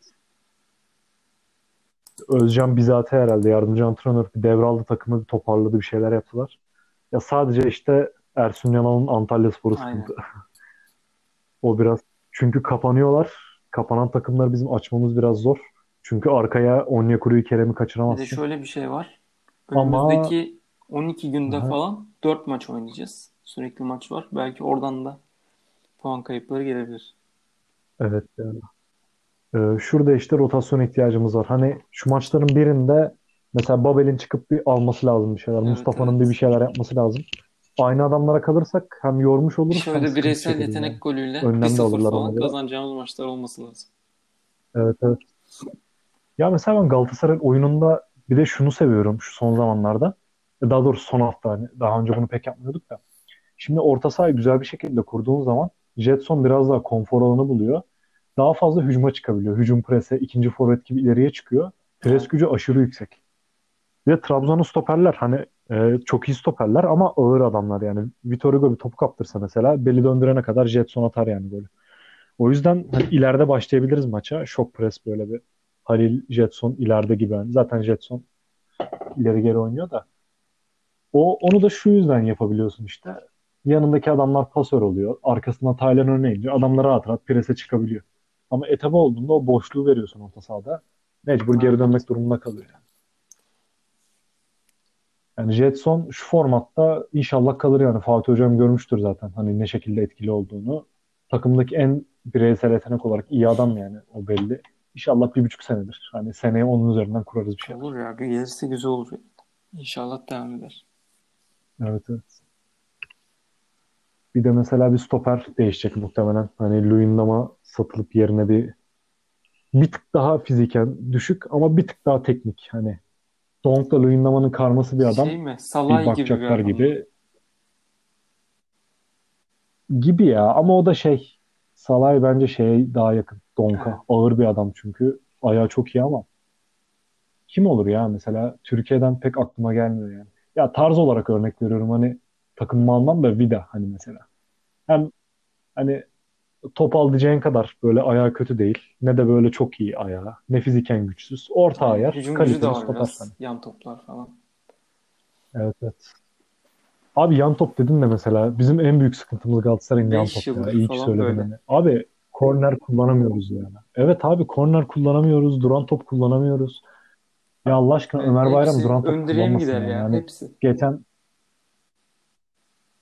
S2: Özcan Bizati herhalde yardımcı antrenör bir devraldı takımı bir toparladı bir şeyler yaptılar. Ya sadece işte Ersun Yanal'ın Antalyaspor'u
S1: Aynen.
S2: sıkıntı. O biraz çünkü kapanıyorlar. Kapanan takımları bizim açmamız biraz zor. Çünkü arkaya Onyekuru'yu Kerem'i
S1: Bir de
S2: kaçıramazsın.
S1: şöyle bir şey var. Önümüzdeki 12 günde
S2: Aha,
S1: falan 4 maç oynayacağız. Sürekli maç var. Belki oradan da puan kayıpları gelebilir.
S2: evet yani. Ee, şurada işte rotasyon ihtiyacımız var. Hani şu maçların birinde mesela Babel'in çıkıp bir alması lazım bir şeyler.
S1: Evet
S2: Mustafa'nın
S1: evet.
S2: bir şeyler yapması lazım. Aynı adamlara kalırsak hem yormuş oluruz hem
S1: Şöyle
S2: sıkıntı
S1: bireysel
S2: çekeriz yani.
S1: yetenek golüyle
S2: Önlem de
S1: 1-0
S2: alırlar ona
S1: falan kazanacağımız maçlar olması lazım.
S2: Evet evet. Ya mesela ben Galatasaray oyununda bir de şunu seviyorum şu son zamanlarda. Daha doğrusu son hafta hani daha önce bunu pek yapmıyorduk da. Şimdi orta sahayı güzel bir şekilde kurduğun zaman Jetson biraz daha konfor alanı buluyor. Daha fazla hücuma çıkabiliyor. Hücum prese, ikinci forvet gibi ileriye çıkıyor. Pres gücü aşırı yüksek. Bir de Trabzon'un stoperler hani e, çok iyi stoperler ama ağır adamlar yani. Vitor Hugo bir topu kaptırsa mesela belli döndürene kadar Jetson atar yani golü. O yüzden hani ileride başlayabiliriz maça. Şok pres böyle bir Halil, Jetson ileride gibi. Yani zaten Jetson ileri geri oynuyor da. O onu da şu yüzden yapabiliyorsun işte. Yanındaki adamlar pasör oluyor. Arkasından Taylan önüne iniyor. Adamlar rahat rahat prese çıkabiliyor. Ama etap olduğunda o boşluğu veriyorsun orta sahada. Mecbur geri dönmek durumunda kalıyor yani. Yani Jetson şu formatta inşallah kalır yani. Fatih Hocam görmüştür zaten hani ne şekilde etkili olduğunu. Takımdaki en bireysel yetenek olarak iyi adam yani o belli. İnşallah bir buçuk senedir. Hani seneye onun üzerinden kurarız bir şey.
S1: Olur ya. Gelirse güzel olur. İnşallah devam eder.
S2: Evet evet. Bir de mesela bir stoper değişecek muhtemelen. Hani Luyendam'a satılıp yerine bir bir tık daha fiziken düşük ama bir tık daha teknik. Hani Donk'la Luyendam'ın karması bir adam.
S1: Şey mi?
S2: Bir
S1: Salay gibi bir
S2: bakacaklar
S1: adam mı?
S2: gibi. Gibi ya ama o da şey Salay bence şeye daha yakın. Donk'a.
S1: Evet.
S2: Ağır bir adam çünkü. Ayağı çok iyi ama kim olur ya mesela Türkiye'den pek aklıma gelmiyor yani. Ya tarz olarak örnek veriyorum hani takım almam da Vida hani mesela. Hem hani top al diyeceğin kadar böyle ayağı kötü değil. Ne de böyle çok iyi ayağı. Ne fiziken güçsüz. Orta
S1: Aynen.
S2: ayar.
S1: Hücum gücü de var biraz.
S2: hani.
S1: Yan toplar falan.
S2: Evet evet. Abi yan top dedin de mesela bizim en büyük sıkıntımız Galatasaray'ın yan
S1: 5
S2: top ya. İyi ki söyledin hani. Abi korner kullanamıyoruz yani. Evet abi korner kullanamıyoruz. Duran top kullanamıyoruz. Ya Allah aşkına
S1: Evet,
S2: Ömer Bayram
S1: hepsi
S2: duran top
S1: ön direğe mi
S2: kullanmasın
S1: gider
S2: yani.
S1: ya?
S2: Yani
S1: Hepsi.
S2: geçen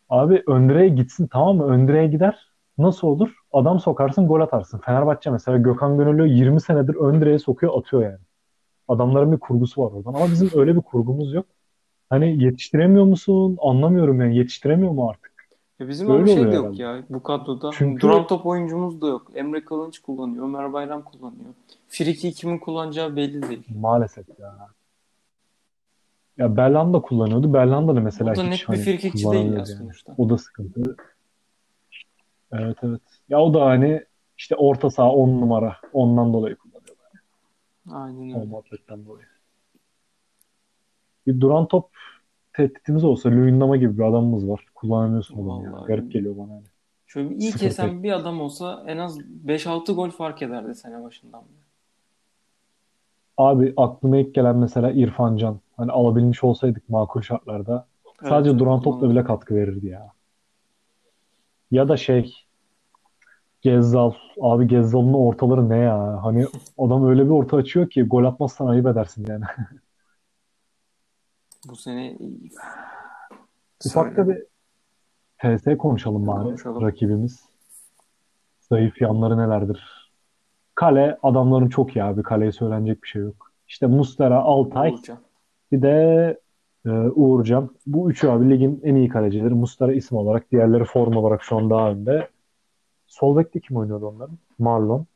S2: abi ön direğe gitsin tamam mı? Ön direğe gider. Nasıl olur? Adam sokarsın gol atarsın. Fenerbahçe mesela Gökhan Gönüllü 20 senedir ön direğe sokuyor atıyor yani. Adamların bir kurgusu var oradan. Ama bizim öyle bir kurgumuz yok. Hani yetiştiremiyor musun? Anlamıyorum yani. Yetiştiremiyor mu artık?
S1: Ya bizim ama
S2: Öyle
S1: şey de yok
S2: herhalde.
S1: ya bu kadroda.
S2: Çünkü
S1: duran top oyuncumuz da yok. Emre Kılınç kullanıyor. Ömer Bayram kullanıyor. Friki kimin kullanacağı belli değil.
S2: maalesef ya. Ya Belhanda kullanıyordu. Belhanda da mesela
S1: O da
S2: hiç
S1: net bir
S2: hani
S1: frikikçi değil ya
S2: yani.
S1: sonuçta.
S2: O da sıkıntı. Evet evet. Ya o da hani işte orta saha 10 numara. Ondan dolayı kullanıyorlar.
S1: Aynen
S2: O
S1: öyle.
S2: muhabbetten dolayı. Bir duran top tehditimiz olsa Luyendama gibi bir adamımız var. Kullanamıyorsun adamı ya. Garip geliyor bana yani.
S1: şöyle bir iyi
S2: Sıfır
S1: kesen
S2: tek.
S1: bir adam olsa en az 5-6 gol fark ederdi sene başından.
S2: Abi aklıma ilk gelen mesela İrfan Can. Hani alabilmiş olsaydık makul şartlarda
S1: Evet
S2: sadece
S1: evet
S2: duran topla bile katkı verirdi ya. Ya da şey Gezzal. Abi Gezzal'ın ortaları ne ya? Hani adam öyle bir orta açıyor ki gol atmazsan ayıp edersin yani.
S1: Bu sene
S2: Ufakta bir TS konuşalım bari
S1: Konuşalım.
S2: rakibimiz. Zayıf yanları nelerdir? Kale adamların çok iyi abi. Kaleye söylenecek bir şey yok. İşte Muslera, Altay
S1: Uğurcan.
S2: bir de e, Uğurcan. Bu üçü abi ligin en iyi kalecileri. Muslera isim olarak, diğerleri form olarak şu an daha önde. Sol bekte kim oynuyordu onların? Marlon.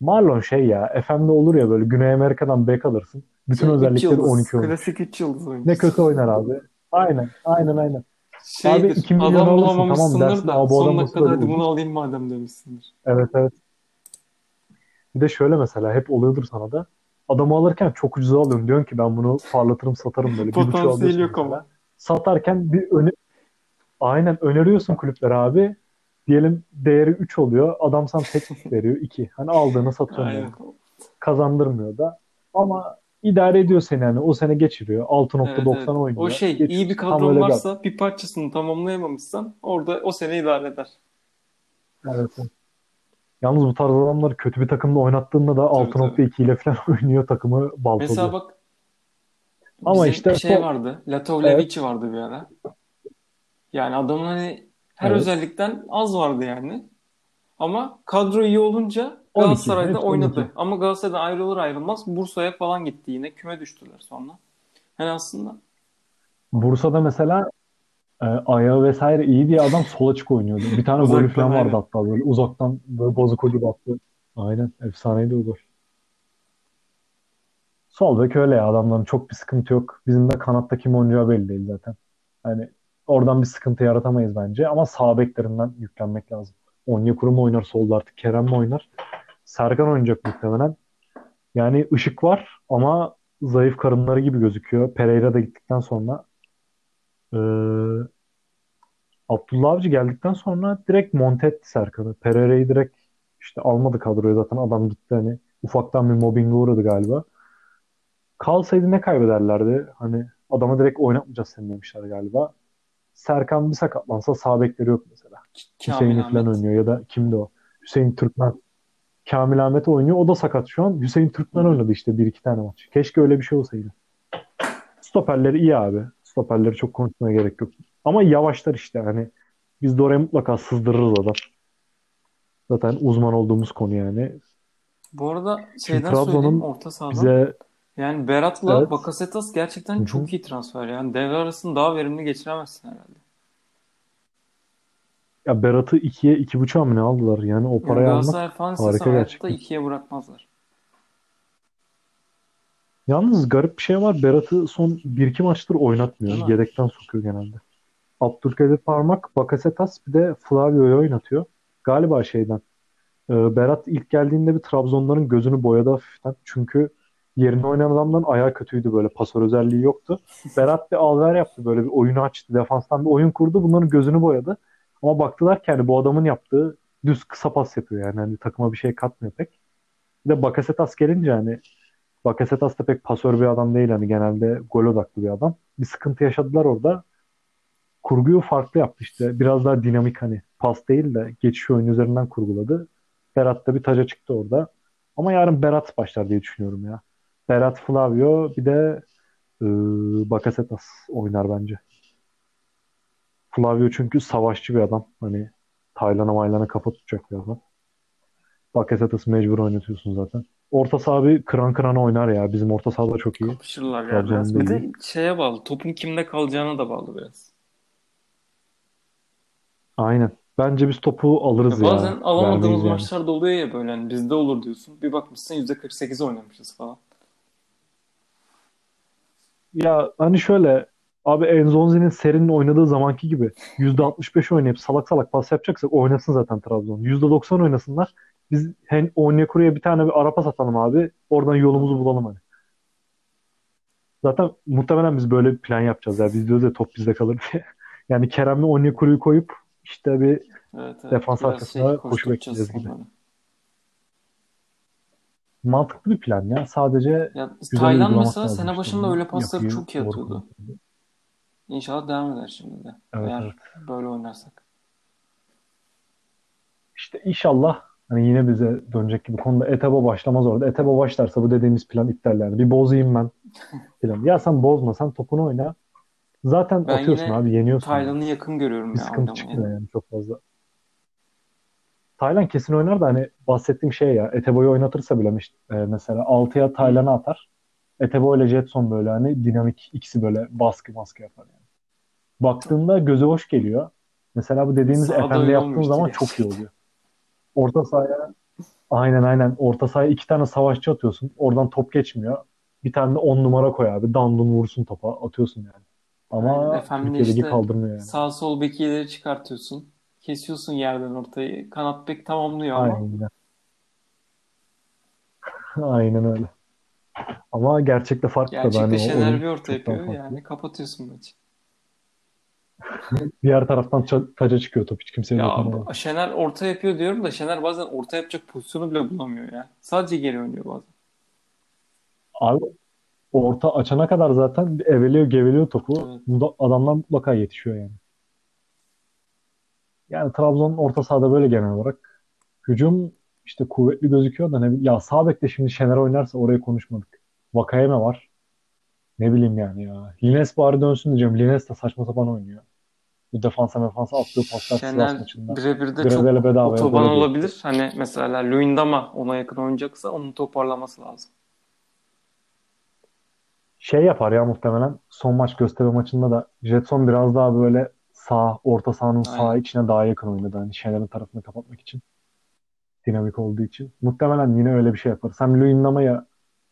S2: Marlon şey ya, efendi olur ya böyle Güney Amerika'dan bek alırsın. Bütün
S1: Şey 3
S2: özellikleri
S1: yıldız.
S2: 12 oyuncu.
S1: Klasik 3 yıldız
S2: Ne
S1: oyuncusu.
S2: kötü oynar abi. Aynen, aynen, aynen. Abi
S1: Şeydir.
S2: 2 milyon
S1: Adam
S2: alırsın tamam
S1: bulamamışsındır
S2: dersin.
S1: da
S2: Aa, bu
S1: son dakikada hadi bunu alayım madem demişsindir.
S2: Evet evet. Bir de şöyle mesela hep oluyordur sana da. Adamı alırken çok ucuza alıyorsun. Diyorsun ki ben bunu parlatırım satarım böyle. Alıyorsun
S1: yok ama.
S2: Satarken bir öne... aynen öneriyorsun kulüplere abi. Diyelim değeri 3 oluyor. Adam sana tek veriyor 2. Hani aldığını satıyorsun yani. Kazandırmıyor da. Ama idare ediyor seni yani. O sene geçiriyor.
S1: Evet
S2: 6.90
S1: evet. O
S2: oynuyor.
S1: şey iyi bir.
S2: Tam
S1: kadron
S2: bir
S1: varsa bir parçasını tamamlayamamışsan orada o sene idare eder.
S2: Evet, evet. Yalnız bu tarz adamlar kötü bir takımda oynattığında da
S1: Tabii tabii.
S2: 6.2 ile falan oynuyor takımı
S1: Mesela
S2: baltalıyor.
S1: bak
S2: Ama işte
S1: şey
S2: so
S1: vardı.
S2: evet,
S1: Latovlevic'i vardı bir ara. Yani adamın hani her
S2: evet.
S1: özellikten az vardı yani. Ama kadro iyi olunca
S2: 12.
S1: Galatasaray'da
S2: Hepsi 12.
S1: oynadı. Ama Galatasaray'dan ayrılır ayrılmaz Bursa'ya falan gitti yine. Küme düştüler sonra. Hani aslında
S2: Bursa'da mesela e, ayağı vesaire iyi diye adam sol açık oynuyordu. Bir tane golü falan vardı hatta böyle uzaktan böyle bozuk ucu baktı. Aynen efsaneydi o gol. Sol bek öyle ya adamların çok bir sıkıntı yok. Bizim de kanatta kim oynayacağı belli değil zaten. Hani oradan bir sıkıntı yaratamayız bence ama sağ beklerinden yüklenmek lazım. Onyekuru mu oynar solda artık Kerem mi oynar? Serkan oynayacak muhtemelen. Yani ışık var ama zayıf karınları gibi gözüküyor. Pereira da gittikten sonra e, Abdullah Avcı geldikten sonra direkt monte etti Serkan'ı. Pereira'yı direkt işte almadı kadroya zaten adam gitti hani ufaktan bir mobbinge uğradı galiba. Kalsaydı ne kaybederlerdi? Hani adama direkt oynatmayacağız seni demişler galiba. Serkan bir sakatlansa sağ bekleri yok mesela. Hüseyin'i falan oynuyor ya da kimdi o? Hüseyin Türkmen. Kamil Ahmet oynuyor. O da sakat şu an. Hüseyin Türkmen oynadı işte bir iki tane maç. Keşke öyle bir şey olsaydı. Stoperleri iyi abi. Stoperleri çok konuşmaya gerek yok. Ama yavaşlar işte hani biz de oraya mutlaka sızdırırız adam. Zaten uzman olduğumuz konu yani.
S1: Bu arada şeyden söyleyeyim orta sahadan.
S2: bize
S1: Yani Berat'la
S2: evet
S1: Bakasetas gerçekten çok iyi transfer. Yani devre arasını daha verimli geçiremezsin herhalde.
S2: Ya Berat'ı ikiye iki buçuğa mı ne aldılar? Yani o
S1: Yani
S2: parayı almak
S1: falan istese
S2: harika gerçekten.
S1: ikiye bırakmazlar.
S2: Yalnız garip bir şey var. Berat'ı son bir iki maçtır oynatmıyor. Yedekten sokuyor genelde. Abdülkadir Parmak, Bakasetas bir de Flavio'yu oynatıyor. Galiba şeyden. e, Berat ilk geldiğinde bir Trabzonların gözünü boyadı hafiften. Çünkü yerine oynayan adamdan ayağı kötüydü böyle. Pasör özelliği yoktu. Berat bir alver yaptı böyle bir oyunu açtı. Defanstan bir oyun kurdu. Bunların gözünü boyadı. Ama baktılar ki hani bu adamın yaptığı düz kısa pas yapıyor yani. Hani takıma bir şey katmıyor pek. Bir de Bakasetas gelince hani Bakasetas da pek pasör bir adam değil. Hani genelde gol odaklı bir adam. Bir sıkıntı yaşadılar orada. Kurguyu farklı yaptı işte. Biraz daha dinamik hani pas değil de geçiş oyunu üzerinden kurguladı. Berat da bir taca çıktı orada. Ama yarın Berat başlar diye düşünüyorum ya. Berat, Flavio bir de e, Bakasetas oynar bence. Flavio çünkü savaşçı bir adam. Hani Taylan'a Maylan'a kafa tutacak bir adam. Bakasetas'ı mecbur oynatıyorsun zaten. Orta saha bir kıran kırana oynar ya. Bizim orta saha da çok iyi.
S1: Kapışırlar ya biraz. Bir
S2: iyi.
S1: de şeye bağlı. Topun kimde kalacağına da bağlı biraz.
S2: Aynen. Bence biz topu alırız
S1: Ya
S2: ya.
S1: bazen alamadığımız
S2: Vermeyiz yani.
S1: maçlar da oluyor ya böyle. Hani bizde olur diyorsun. Bir bakmışsın %48 oynamışız falan.
S2: Ya hani şöyle abi Enzonzi'nin serinin oynadığı zamanki gibi %65 oynayıp salak salak pas yapacaksak oynasın zaten Trabzon. %90 oynasınlar. Biz hem Onyekuru'ya bir tane bir ara pas atalım abi. Oradan yolumuzu bulalım hani. Zaten muhtemelen biz böyle bir plan yapacağız ya. Biz diyoruz ya top bizde kalır diye. Yani Kerem'le Onyekuru'yu koyup işte bir
S1: Evet evet.
S2: defans
S1: Biraz
S2: arkasına
S1: şey
S2: koşu bekleyeceğiz gibi.
S1: onları.
S2: mantıklı bir plan ya. Sadece
S1: Ya
S2: güzel
S1: Taylan
S2: uygulamak
S1: mesela sene başında öyle pasları çok iyi atıyordu.
S2: kullanmak.
S1: İnşallah devam eder şimdi de.
S2: Evet
S1: Eğer
S2: evet.
S1: böyle oynarsak.
S2: İşte inşallah hani yine bize dönecek gibi konuda Etebo başlamaz orada. Etebo başlarsa bu dediğimiz plan iptal yani. Bir bozayım ben plan. Ya sen bozma sen topunu oyna. Zaten
S1: Ben
S2: atıyorsun abi yeniyorsun yani.
S1: Taylan'ı yakın görüyorum
S2: Bir
S1: ya
S2: sıkıntı çıkmıyor yani çok fazla. Taylan kesin oynar da hani bahsettiğim şey ya Etebo'yu oynatırsa bile e, mesela 6'ya Taylan'ı atar. Etebo ile Jetson böyle hani dinamik ikisi böyle baskı baskı yapar yani. Baktığında göze hoş geliyor. Mesela bu dediğimiz
S1: Sahada
S2: Efendi
S1: öyle
S2: yaptığın
S1: olmuştu
S2: zaman çok iyi oluyor. Orta sahaya aynen aynen orta sahaya iki tane savaşçı atıyorsun. Oradan top geçmiyor. Bir tane de on numara koy abi. Dandun vursun topa atıyorsun yani. Ama
S1: Efendi
S2: Türkiye Ligi
S1: işte
S2: kaldırmıyor yani.
S1: sağ sol bek ileri çıkartıyorsun. Kesiyorsun yerden ortayı. Kanat bek tamamlıyor ama
S2: Aynen. Aynen öyle. Ama gerçekte farklı tabii
S1: gerçekte
S2: hani
S1: Şener bir orta yapıyor. Yani kapatıyorsun maçı.
S2: Diğer taraftan ça- taca çıkıyor top hiç kimseye
S1: Ya
S2: dokunmadan.
S1: Şener orta yapıyor diyorum da Şener bazen orta yapacak pozisyonu bile bulamıyor ya. Sadece geri oynuyor bazen.
S2: Abi orta açana kadar zaten eveliyor geveliyor topu.
S1: Evet.
S2: Bunda adamlar mutlaka yetişiyor yani. Yani Trabzon'un orta sahada böyle genel olarak. Hücum işte kuvvetli gözüküyor da ne bileyim. Ya sağ bekte şimdi Şener oynarsa orayı konuşmadık. Vakayeme var. Ne bileyim yani ya. Lines bari dönsün diyeceğim. Lines de saçma sapan oynuyor. Bu defansa mefansa attığı paslar Sivas
S1: Şener
S2: maçında.
S1: birebir de
S2: Gradele
S1: çok
S2: bedavaya
S1: otoban olabilir. Hani mesela Luyendama ona yakın oynayacaksa onun toparlaması lazım.
S2: Şey yapar ya muhtemelen son maç Göztepe maçında da Jetson biraz daha böyle sağ, orta sahanın sağ
S1: Aynen.
S2: içine daha yakın oynadı. Hani Şener'in tarafını kapatmak için. Dinamik olduğu için. Muhtemelen yine öyle bir şey yapar. Hem Luyendama'ya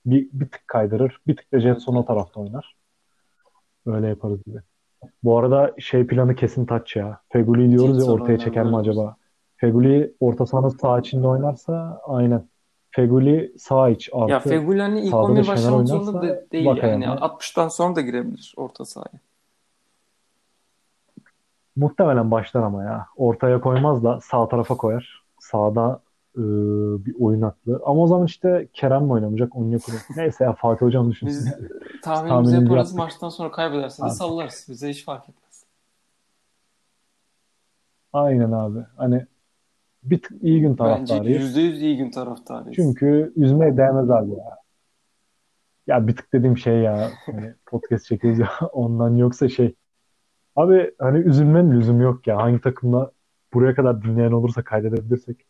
S2: bir, bir tık kaydırır. Bir tık da
S1: Evet
S2: Jetson o tarafta oynar. Öyle yaparız gibi. Bu arada şey planı kesin taç ya. Feguli diyoruz ya
S1: Jetson
S2: ortaya çeker mi acaba? Feguli orta sahanın sağ içinde oynarsa aynen. Feguli sağ iç
S1: Ya
S2: artı
S1: Feguli hani ilk
S2: sağda da
S1: 11
S2: Şener
S1: başlamak zorunda değil yani.
S2: Vakayeme
S1: 60'tan sonra da girebilir orta sahaya.
S2: Muhtemelen başlar ama ya. Ortaya koymaz da sağ tarafa koyar. Sağda e, bir oyun aklı. Ama o zaman işte Kerem mi oynamayacak? Onyekuru. Neyse ya Fatih Hocam düşünsün.
S1: Biz tahminimizi yaparız.
S2: yaptık
S1: Maçtan sonra kaybederse de sallarız. Bize hiç fark etmez.
S2: Aynen abi. Hani bir tık iyi gün
S1: Bence
S2: taraftarıyız.
S1: %100 iyi gün taraftarıyız.
S2: Çünkü üzmeye değmez abi ya. Ya bir tık dediğim şey ya. Hani podcast çekiyoruz ya ondan yoksa şey. Abi hani üzülmenin lüzumu yok ya. Hangi takımla buraya kadar dinleyen olursa kaydedebilirsek.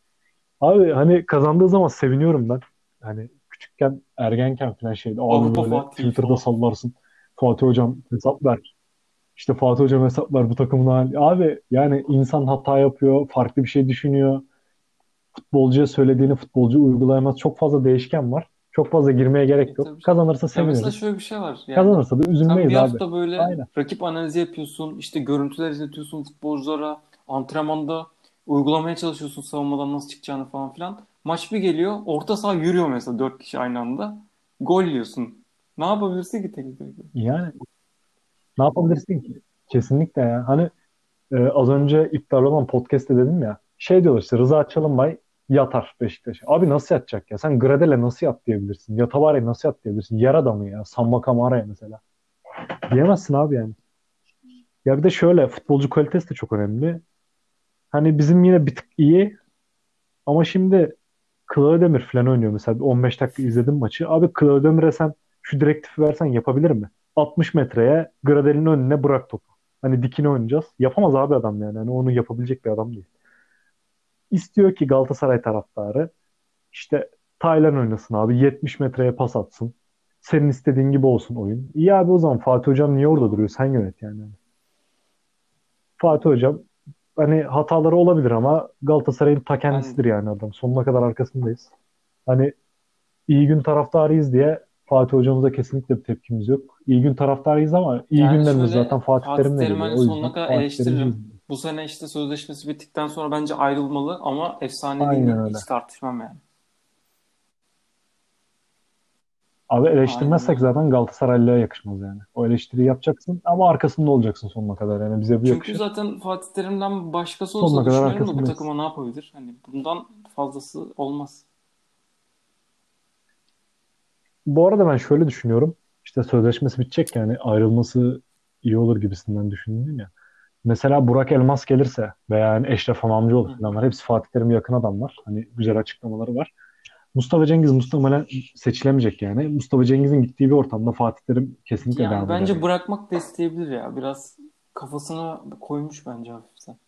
S2: Abi hani kazandığı zaman seviniyorum ben. Hani küçükken, ergenken falan şeydi. Abi
S1: Avrupa
S2: böyle
S1: Fatih
S2: Twitter'da
S1: falan.
S2: sallarsın. Fatih Hocam hesap ver. İşte Fatih Hocam hesap ver bu takımın hali. Abi yani insan hata yapıyor, farklı bir şey düşünüyor. Futbolcuya söylediğini futbolcu uygulayamaz. Çok fazla değişken var. Çok fazla girmeye
S1: E,
S2: gerek yok.
S1: tabii.
S2: Kazanırsa
S1: Ya mesela
S2: seviniriz.
S1: şöyle bir şey var. Yani
S2: Kazanırsa da
S1: sen
S2: üzülmeyiz
S1: bir
S2: abi.
S1: hafta böyle
S2: Aynen.
S1: rakip analizi yapıyorsun. işte görüntüler izletiyorsun futbolculara. Antrenmanda uygulamaya çalışıyorsun savunmadan nasıl çıkacağını falan filan. Maç bir geliyor. Orta saha yürüyor mesela dört kişi aynı anda. Gol yiyorsun. Ne yapabilirsin ki tek tek?
S2: Yani ne yapabilirsin ki? Kesinlikle ya. Hani e, az önce iptal olan podcast'te dedim ya. Şey diyorlar işte Rıza Çalınbay yatar Beşiktaş'a. Abi nasıl yatacak ya? Sen Gradel'e nasıl yat diyebilirsin? Yatavara'ya nasıl yat diyebilirsin? Yer adamı ya. Samba Kamara'ya mesela. Diyemezsin abi yani. Ya bir de şöyle futbolcu kalitesi de çok önemli. Hani bizim yine bir tık iyi ama şimdi Kılıçdemir falan oynuyor mesela. Bir 15 dakika izledim maçı. Abi Kılıçdemir'e sen şu direktifi versen yapabilir mi? 60 metreye Gradel'in önüne bırak topu. Hani dikine oynayacağız. Yapamaz abi adam yani. Hani onu yapabilecek bir adam değil. İstiyor ki Galatasaray taraftarı işte Taylan oynasın abi. 70 metreye pas atsın. Senin istediğin gibi olsun oyun. İyi abi o zaman Fatih Hocam niye orada duruyor? Sen yönet yani. Fatih Hocam hani hataları olabilir ama Galatasaray'ın ta kendisidir yani adam. Sonuna kadar arkasındayız. Hani iyi gün taraftarıyız diye Fatih hocamıza kesinlikle bir tepkimiz yok. İyi gün taraftarıyız ama iyi
S1: yani
S2: günlerimiz
S1: şöyle
S2: zaten Fatih Terim'le geliyor.
S1: hani sonuna kadar
S2: Fatih
S1: eleştiririm. Bu sene işte sözleşmesi bittikten sonra bence ayrılmalı ama efsaneliğini
S2: Aynen öyle.
S1: hiç tartışmam yani.
S2: Abi
S1: Aynen
S2: eleştirmezsek
S1: öyle.
S2: zaten Galatasaraylı'ya yakışmaz yani. O eleştiriyi yapacaksın ama arkasında olacaksın sonuna kadar. Yani bize bu
S1: Çünkü
S2: yakışır.
S1: zaten Fatih Terim'den başkası
S2: Sonuna
S1: olsa
S2: kadar
S1: düşünüyorum da bu takıma ne yapabilir? Hani bundan fazlası olmaz.
S2: Bu arada ben şöyle düşünüyorum. İşte sözleşmesi bitecek yani ayrılması iyi olur gibisinden düşündüm ya. Mesela Burak Elmas gelirse veya yani Eşref
S1: Hı
S2: Hamamcıoğlu
S1: hı.
S2: falan var. Hepsi Fatih Terim'e yakın adamlar. Hani güzel açıklamaları var. Mustafa Cengiz muhtemelen seçilemeyecek yani. Mustafa Cengiz'in gittiği bir ortamda Fatih Terim kesinlikle
S1: Yani
S2: devam eder
S1: bence
S2: yani.
S1: bırakmak da isteyebilir ya. Biraz kafasına koymuş bence hafiften.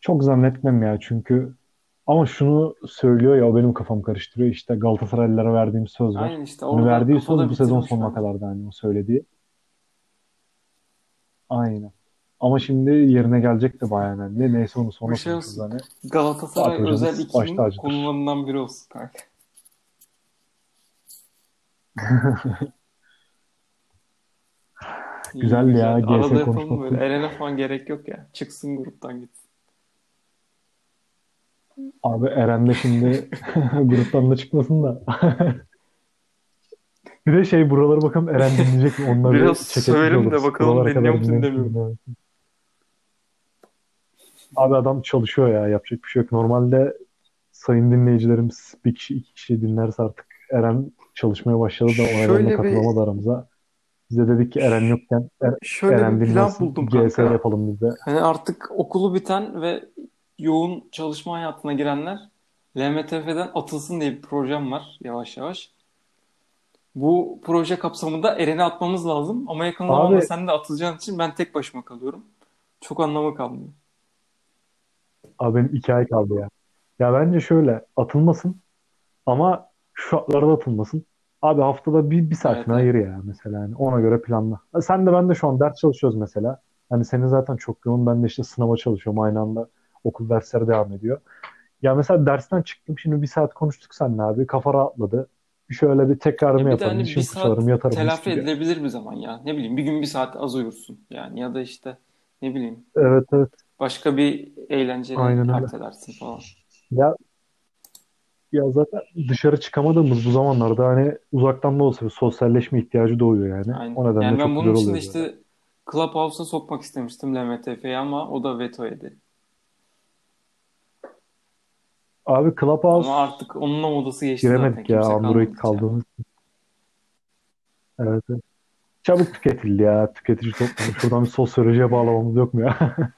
S2: Çok zannetmem ya çünkü ama şunu söylüyor ya o benim kafam karıştırıyor. İşte Galatasaraylılara verdiğim söz var.
S1: Aynen işte orada
S2: verdiği söz bu sezon sonuna
S1: bence.
S2: kadar da hani o söylediği. Aynen. Ama şimdi yerine gelecek de bayağı önemli. Neyse onu sonra
S1: şey
S2: konuşuruz
S1: olsun.
S2: hani. Fatih
S1: Galatasaray özel
S2: baş
S1: 2000
S2: tacıdır.
S1: konularından biri olsun kanka. İyi
S2: Güzel ya
S1: güzel. Arada
S2: GS
S1: yapalım böyle. Eren'e falan gerek yok ya. Çıksın gruptan gitsin.
S2: Abi Eren de şimdi gruptan da çıkmasın da. Bir de şey buraları bakalım Eren dinleyecek mi? Onunla
S1: Biraz sövelim de bakalım
S2: Buralara
S1: dinliyor musun
S2: dinlemiş mi
S1: demiyor.
S2: dinlememiş mi? Abi adam çalışıyor ya. Yapacak bir şey yok. Normalde sayın dinleyicilerimiz bir kişi iki kişi dinlerse artık Eren çalışmaya başladı da o nedenle
S1: Şöyle bir
S2: katılamadı aramıza. Biz de dedik ki Eren yokken Er-
S1: şöyle
S2: Eren
S1: bir plan buldum
S2: GS
S1: kanka.
S2: yapalım biz de.
S1: Hani artık okulu biten ve yoğun çalışma hayatına girenler LMTF'den atılsın diye bir projem var yavaş yavaş. Bu proje kapsamında Eren'i atmamız lazım ama yakın zamanda
S2: Abi
S1: sen de atılacağın için ben tek başıma kalıyorum. Çok anlamı kalmıyor.
S2: Abi benim iki ay kaldı ya. Ya bence şöyle atılmasın ama şu şartlarda atılmasın. Abi haftada bir, bir
S1: Evet
S2: saatini
S1: evet.
S2: ayır ya mesela. Yani ona göre planla. Ha, Sen de ben de şu an ders çalışıyoruz mesela. Hani senin zaten çok yoğun. Ben de işte sınava çalışıyorum. Aynı anda okul dersleri devam ediyor. Ya mesela dersten çıktım. Şimdi bir saat konuştuk seninle abi. Kafa rahatladı. Şöyle bir tekrarımı
S1: Ya bir de
S2: yaparım.
S1: hani bir
S2: Dişimi
S1: saat
S2: yatarım mis
S1: telafi
S2: gibi.
S1: edilebilir bir zaman ya. Ne bileyim bir gün bir saat az uyursun yani ya da işte ne bileyim
S2: Evet evet.
S1: Başka bir eğlenceni
S2: Aynen
S1: falan.
S2: Ya ya zaten dışarı çıkamadığımız bu zamanlarda hani uzaktan da olsa bir sosyalleşme ihtiyacı doğuyor yani.
S1: Aynen.
S2: O nedenle
S1: Yani ben
S2: çok
S1: bunun için de işte Clubhouse'a sokmak istemiştim LMTF'yi ama o da veto yedi.
S2: Abi Clubhouse
S1: Ama artık onun modası geçti zaten.
S2: giremedik ya
S1: Kimse
S2: Android kaldığımız. için. Evet, evet. Çabuk tüketildi ya tüketici toplumu. Şuradan bir sosyolojiye bağlamamız yok mu ya?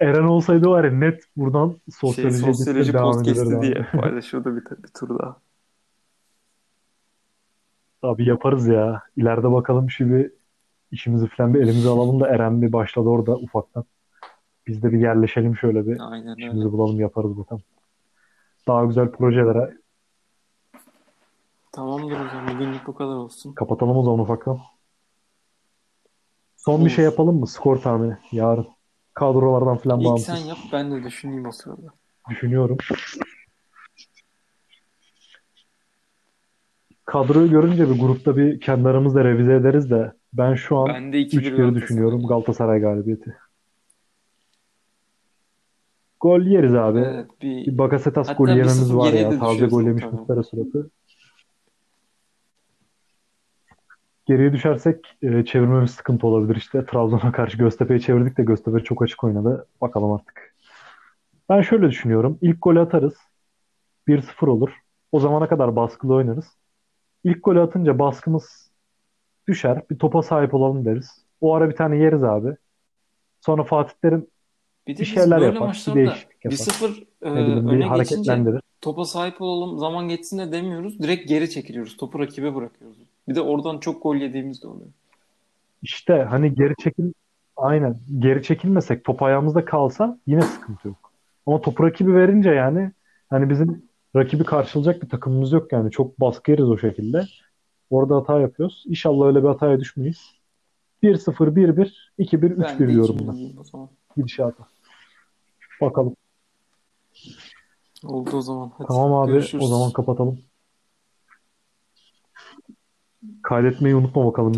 S2: Eren olsaydı var ya net buradan
S1: Şey sosyoloji
S2: devam edilirdi
S1: podcast'i diye paylaşıyordu bir, bir tur daha.
S2: Abi yaparız ya. İleride bakalım şu bir işimizi falan bir elimize alalım da Eren bir başladı orada ufaktan. Biz de bir yerleşelim şöyle bir
S1: Aynen öyle.
S2: işimizi bulalım yaparız bakalım. Daha güzel projelere
S1: Tamamdır o zaman. Bugünlük bu kadar olsun.
S2: kapatalım o zaman ufaktan. Son bir şey
S1: Olur.
S2: yapalım mı? Skor tahmini yarın. Kadrolardan falan
S1: İlk sen
S2: bağımsız.
S1: yap ben de düşüneyim o sırada.
S2: Düşünüyorum. Kadroyu görünce bir grupta bir kendi aramızda revize ederiz de ben şu an
S1: Ben de 2-1
S2: 3-1
S1: Galatasaray.
S2: düşünüyorum Galatasaray galibiyeti. Gol yeriz abi.
S1: Evet
S2: Bir
S1: bir
S2: Bakasetas
S1: hatta
S2: golü
S1: bir
S2: var ya. Taze gol yemiş. Muslera suratı. Geriye düşersek e, çevirmemiz sıkıntı olabilir işte. Trabzon'a karşı Göztepe'yi çevirdik de Göztepe çok açık oynadı. Bakalım artık. Ben şöyle düşünüyorum. İlk golü atarız. 1-0 olur. O zamana kadar baskılı oynarız. İlk golü atınca baskımız düşer. Bir topa sahip olalım deriz. O ara bir tane yeriz abi. Sonra Fatih Terim
S1: Bir
S2: bir
S1: de
S2: şeyler
S1: böyle
S2: yapar. Bir değişiklik yapar.
S1: 1-0 e,
S2: bileyim
S1: öne
S2: hareketlendirir.
S1: topa sahip olalım zaman geçsin de demiyoruz. Direkt geri çekiliyoruz. Topu rakibe bırakıyoruz. Bir de oradan çok gol yediğimiz de oluyor.
S2: İşte hani geri çekil aynen geri çekilmesek top ayağımızda kalsa yine sıkıntı yok. Ama topu rakibi verince yani hani bizim rakibi karşılayacak bir takımımız yok yani. Çok baskı yeriz o şekilde. Orada hata yapıyoruz. İnşallah öyle bir hataya düşmeyiz. 1-0, 1-1, 2-1,
S1: Ben
S2: 3-1
S1: de
S2: diyorum
S1: 2-1
S2: ben.
S1: diyeyim o zaman.
S2: Gidişata. Bakalım.
S1: Oldu o zaman. Hadi
S2: Tamam abi o
S1: görüşürüz.
S2: zaman kapatalım. Kaydetmeyi unutma bakalım.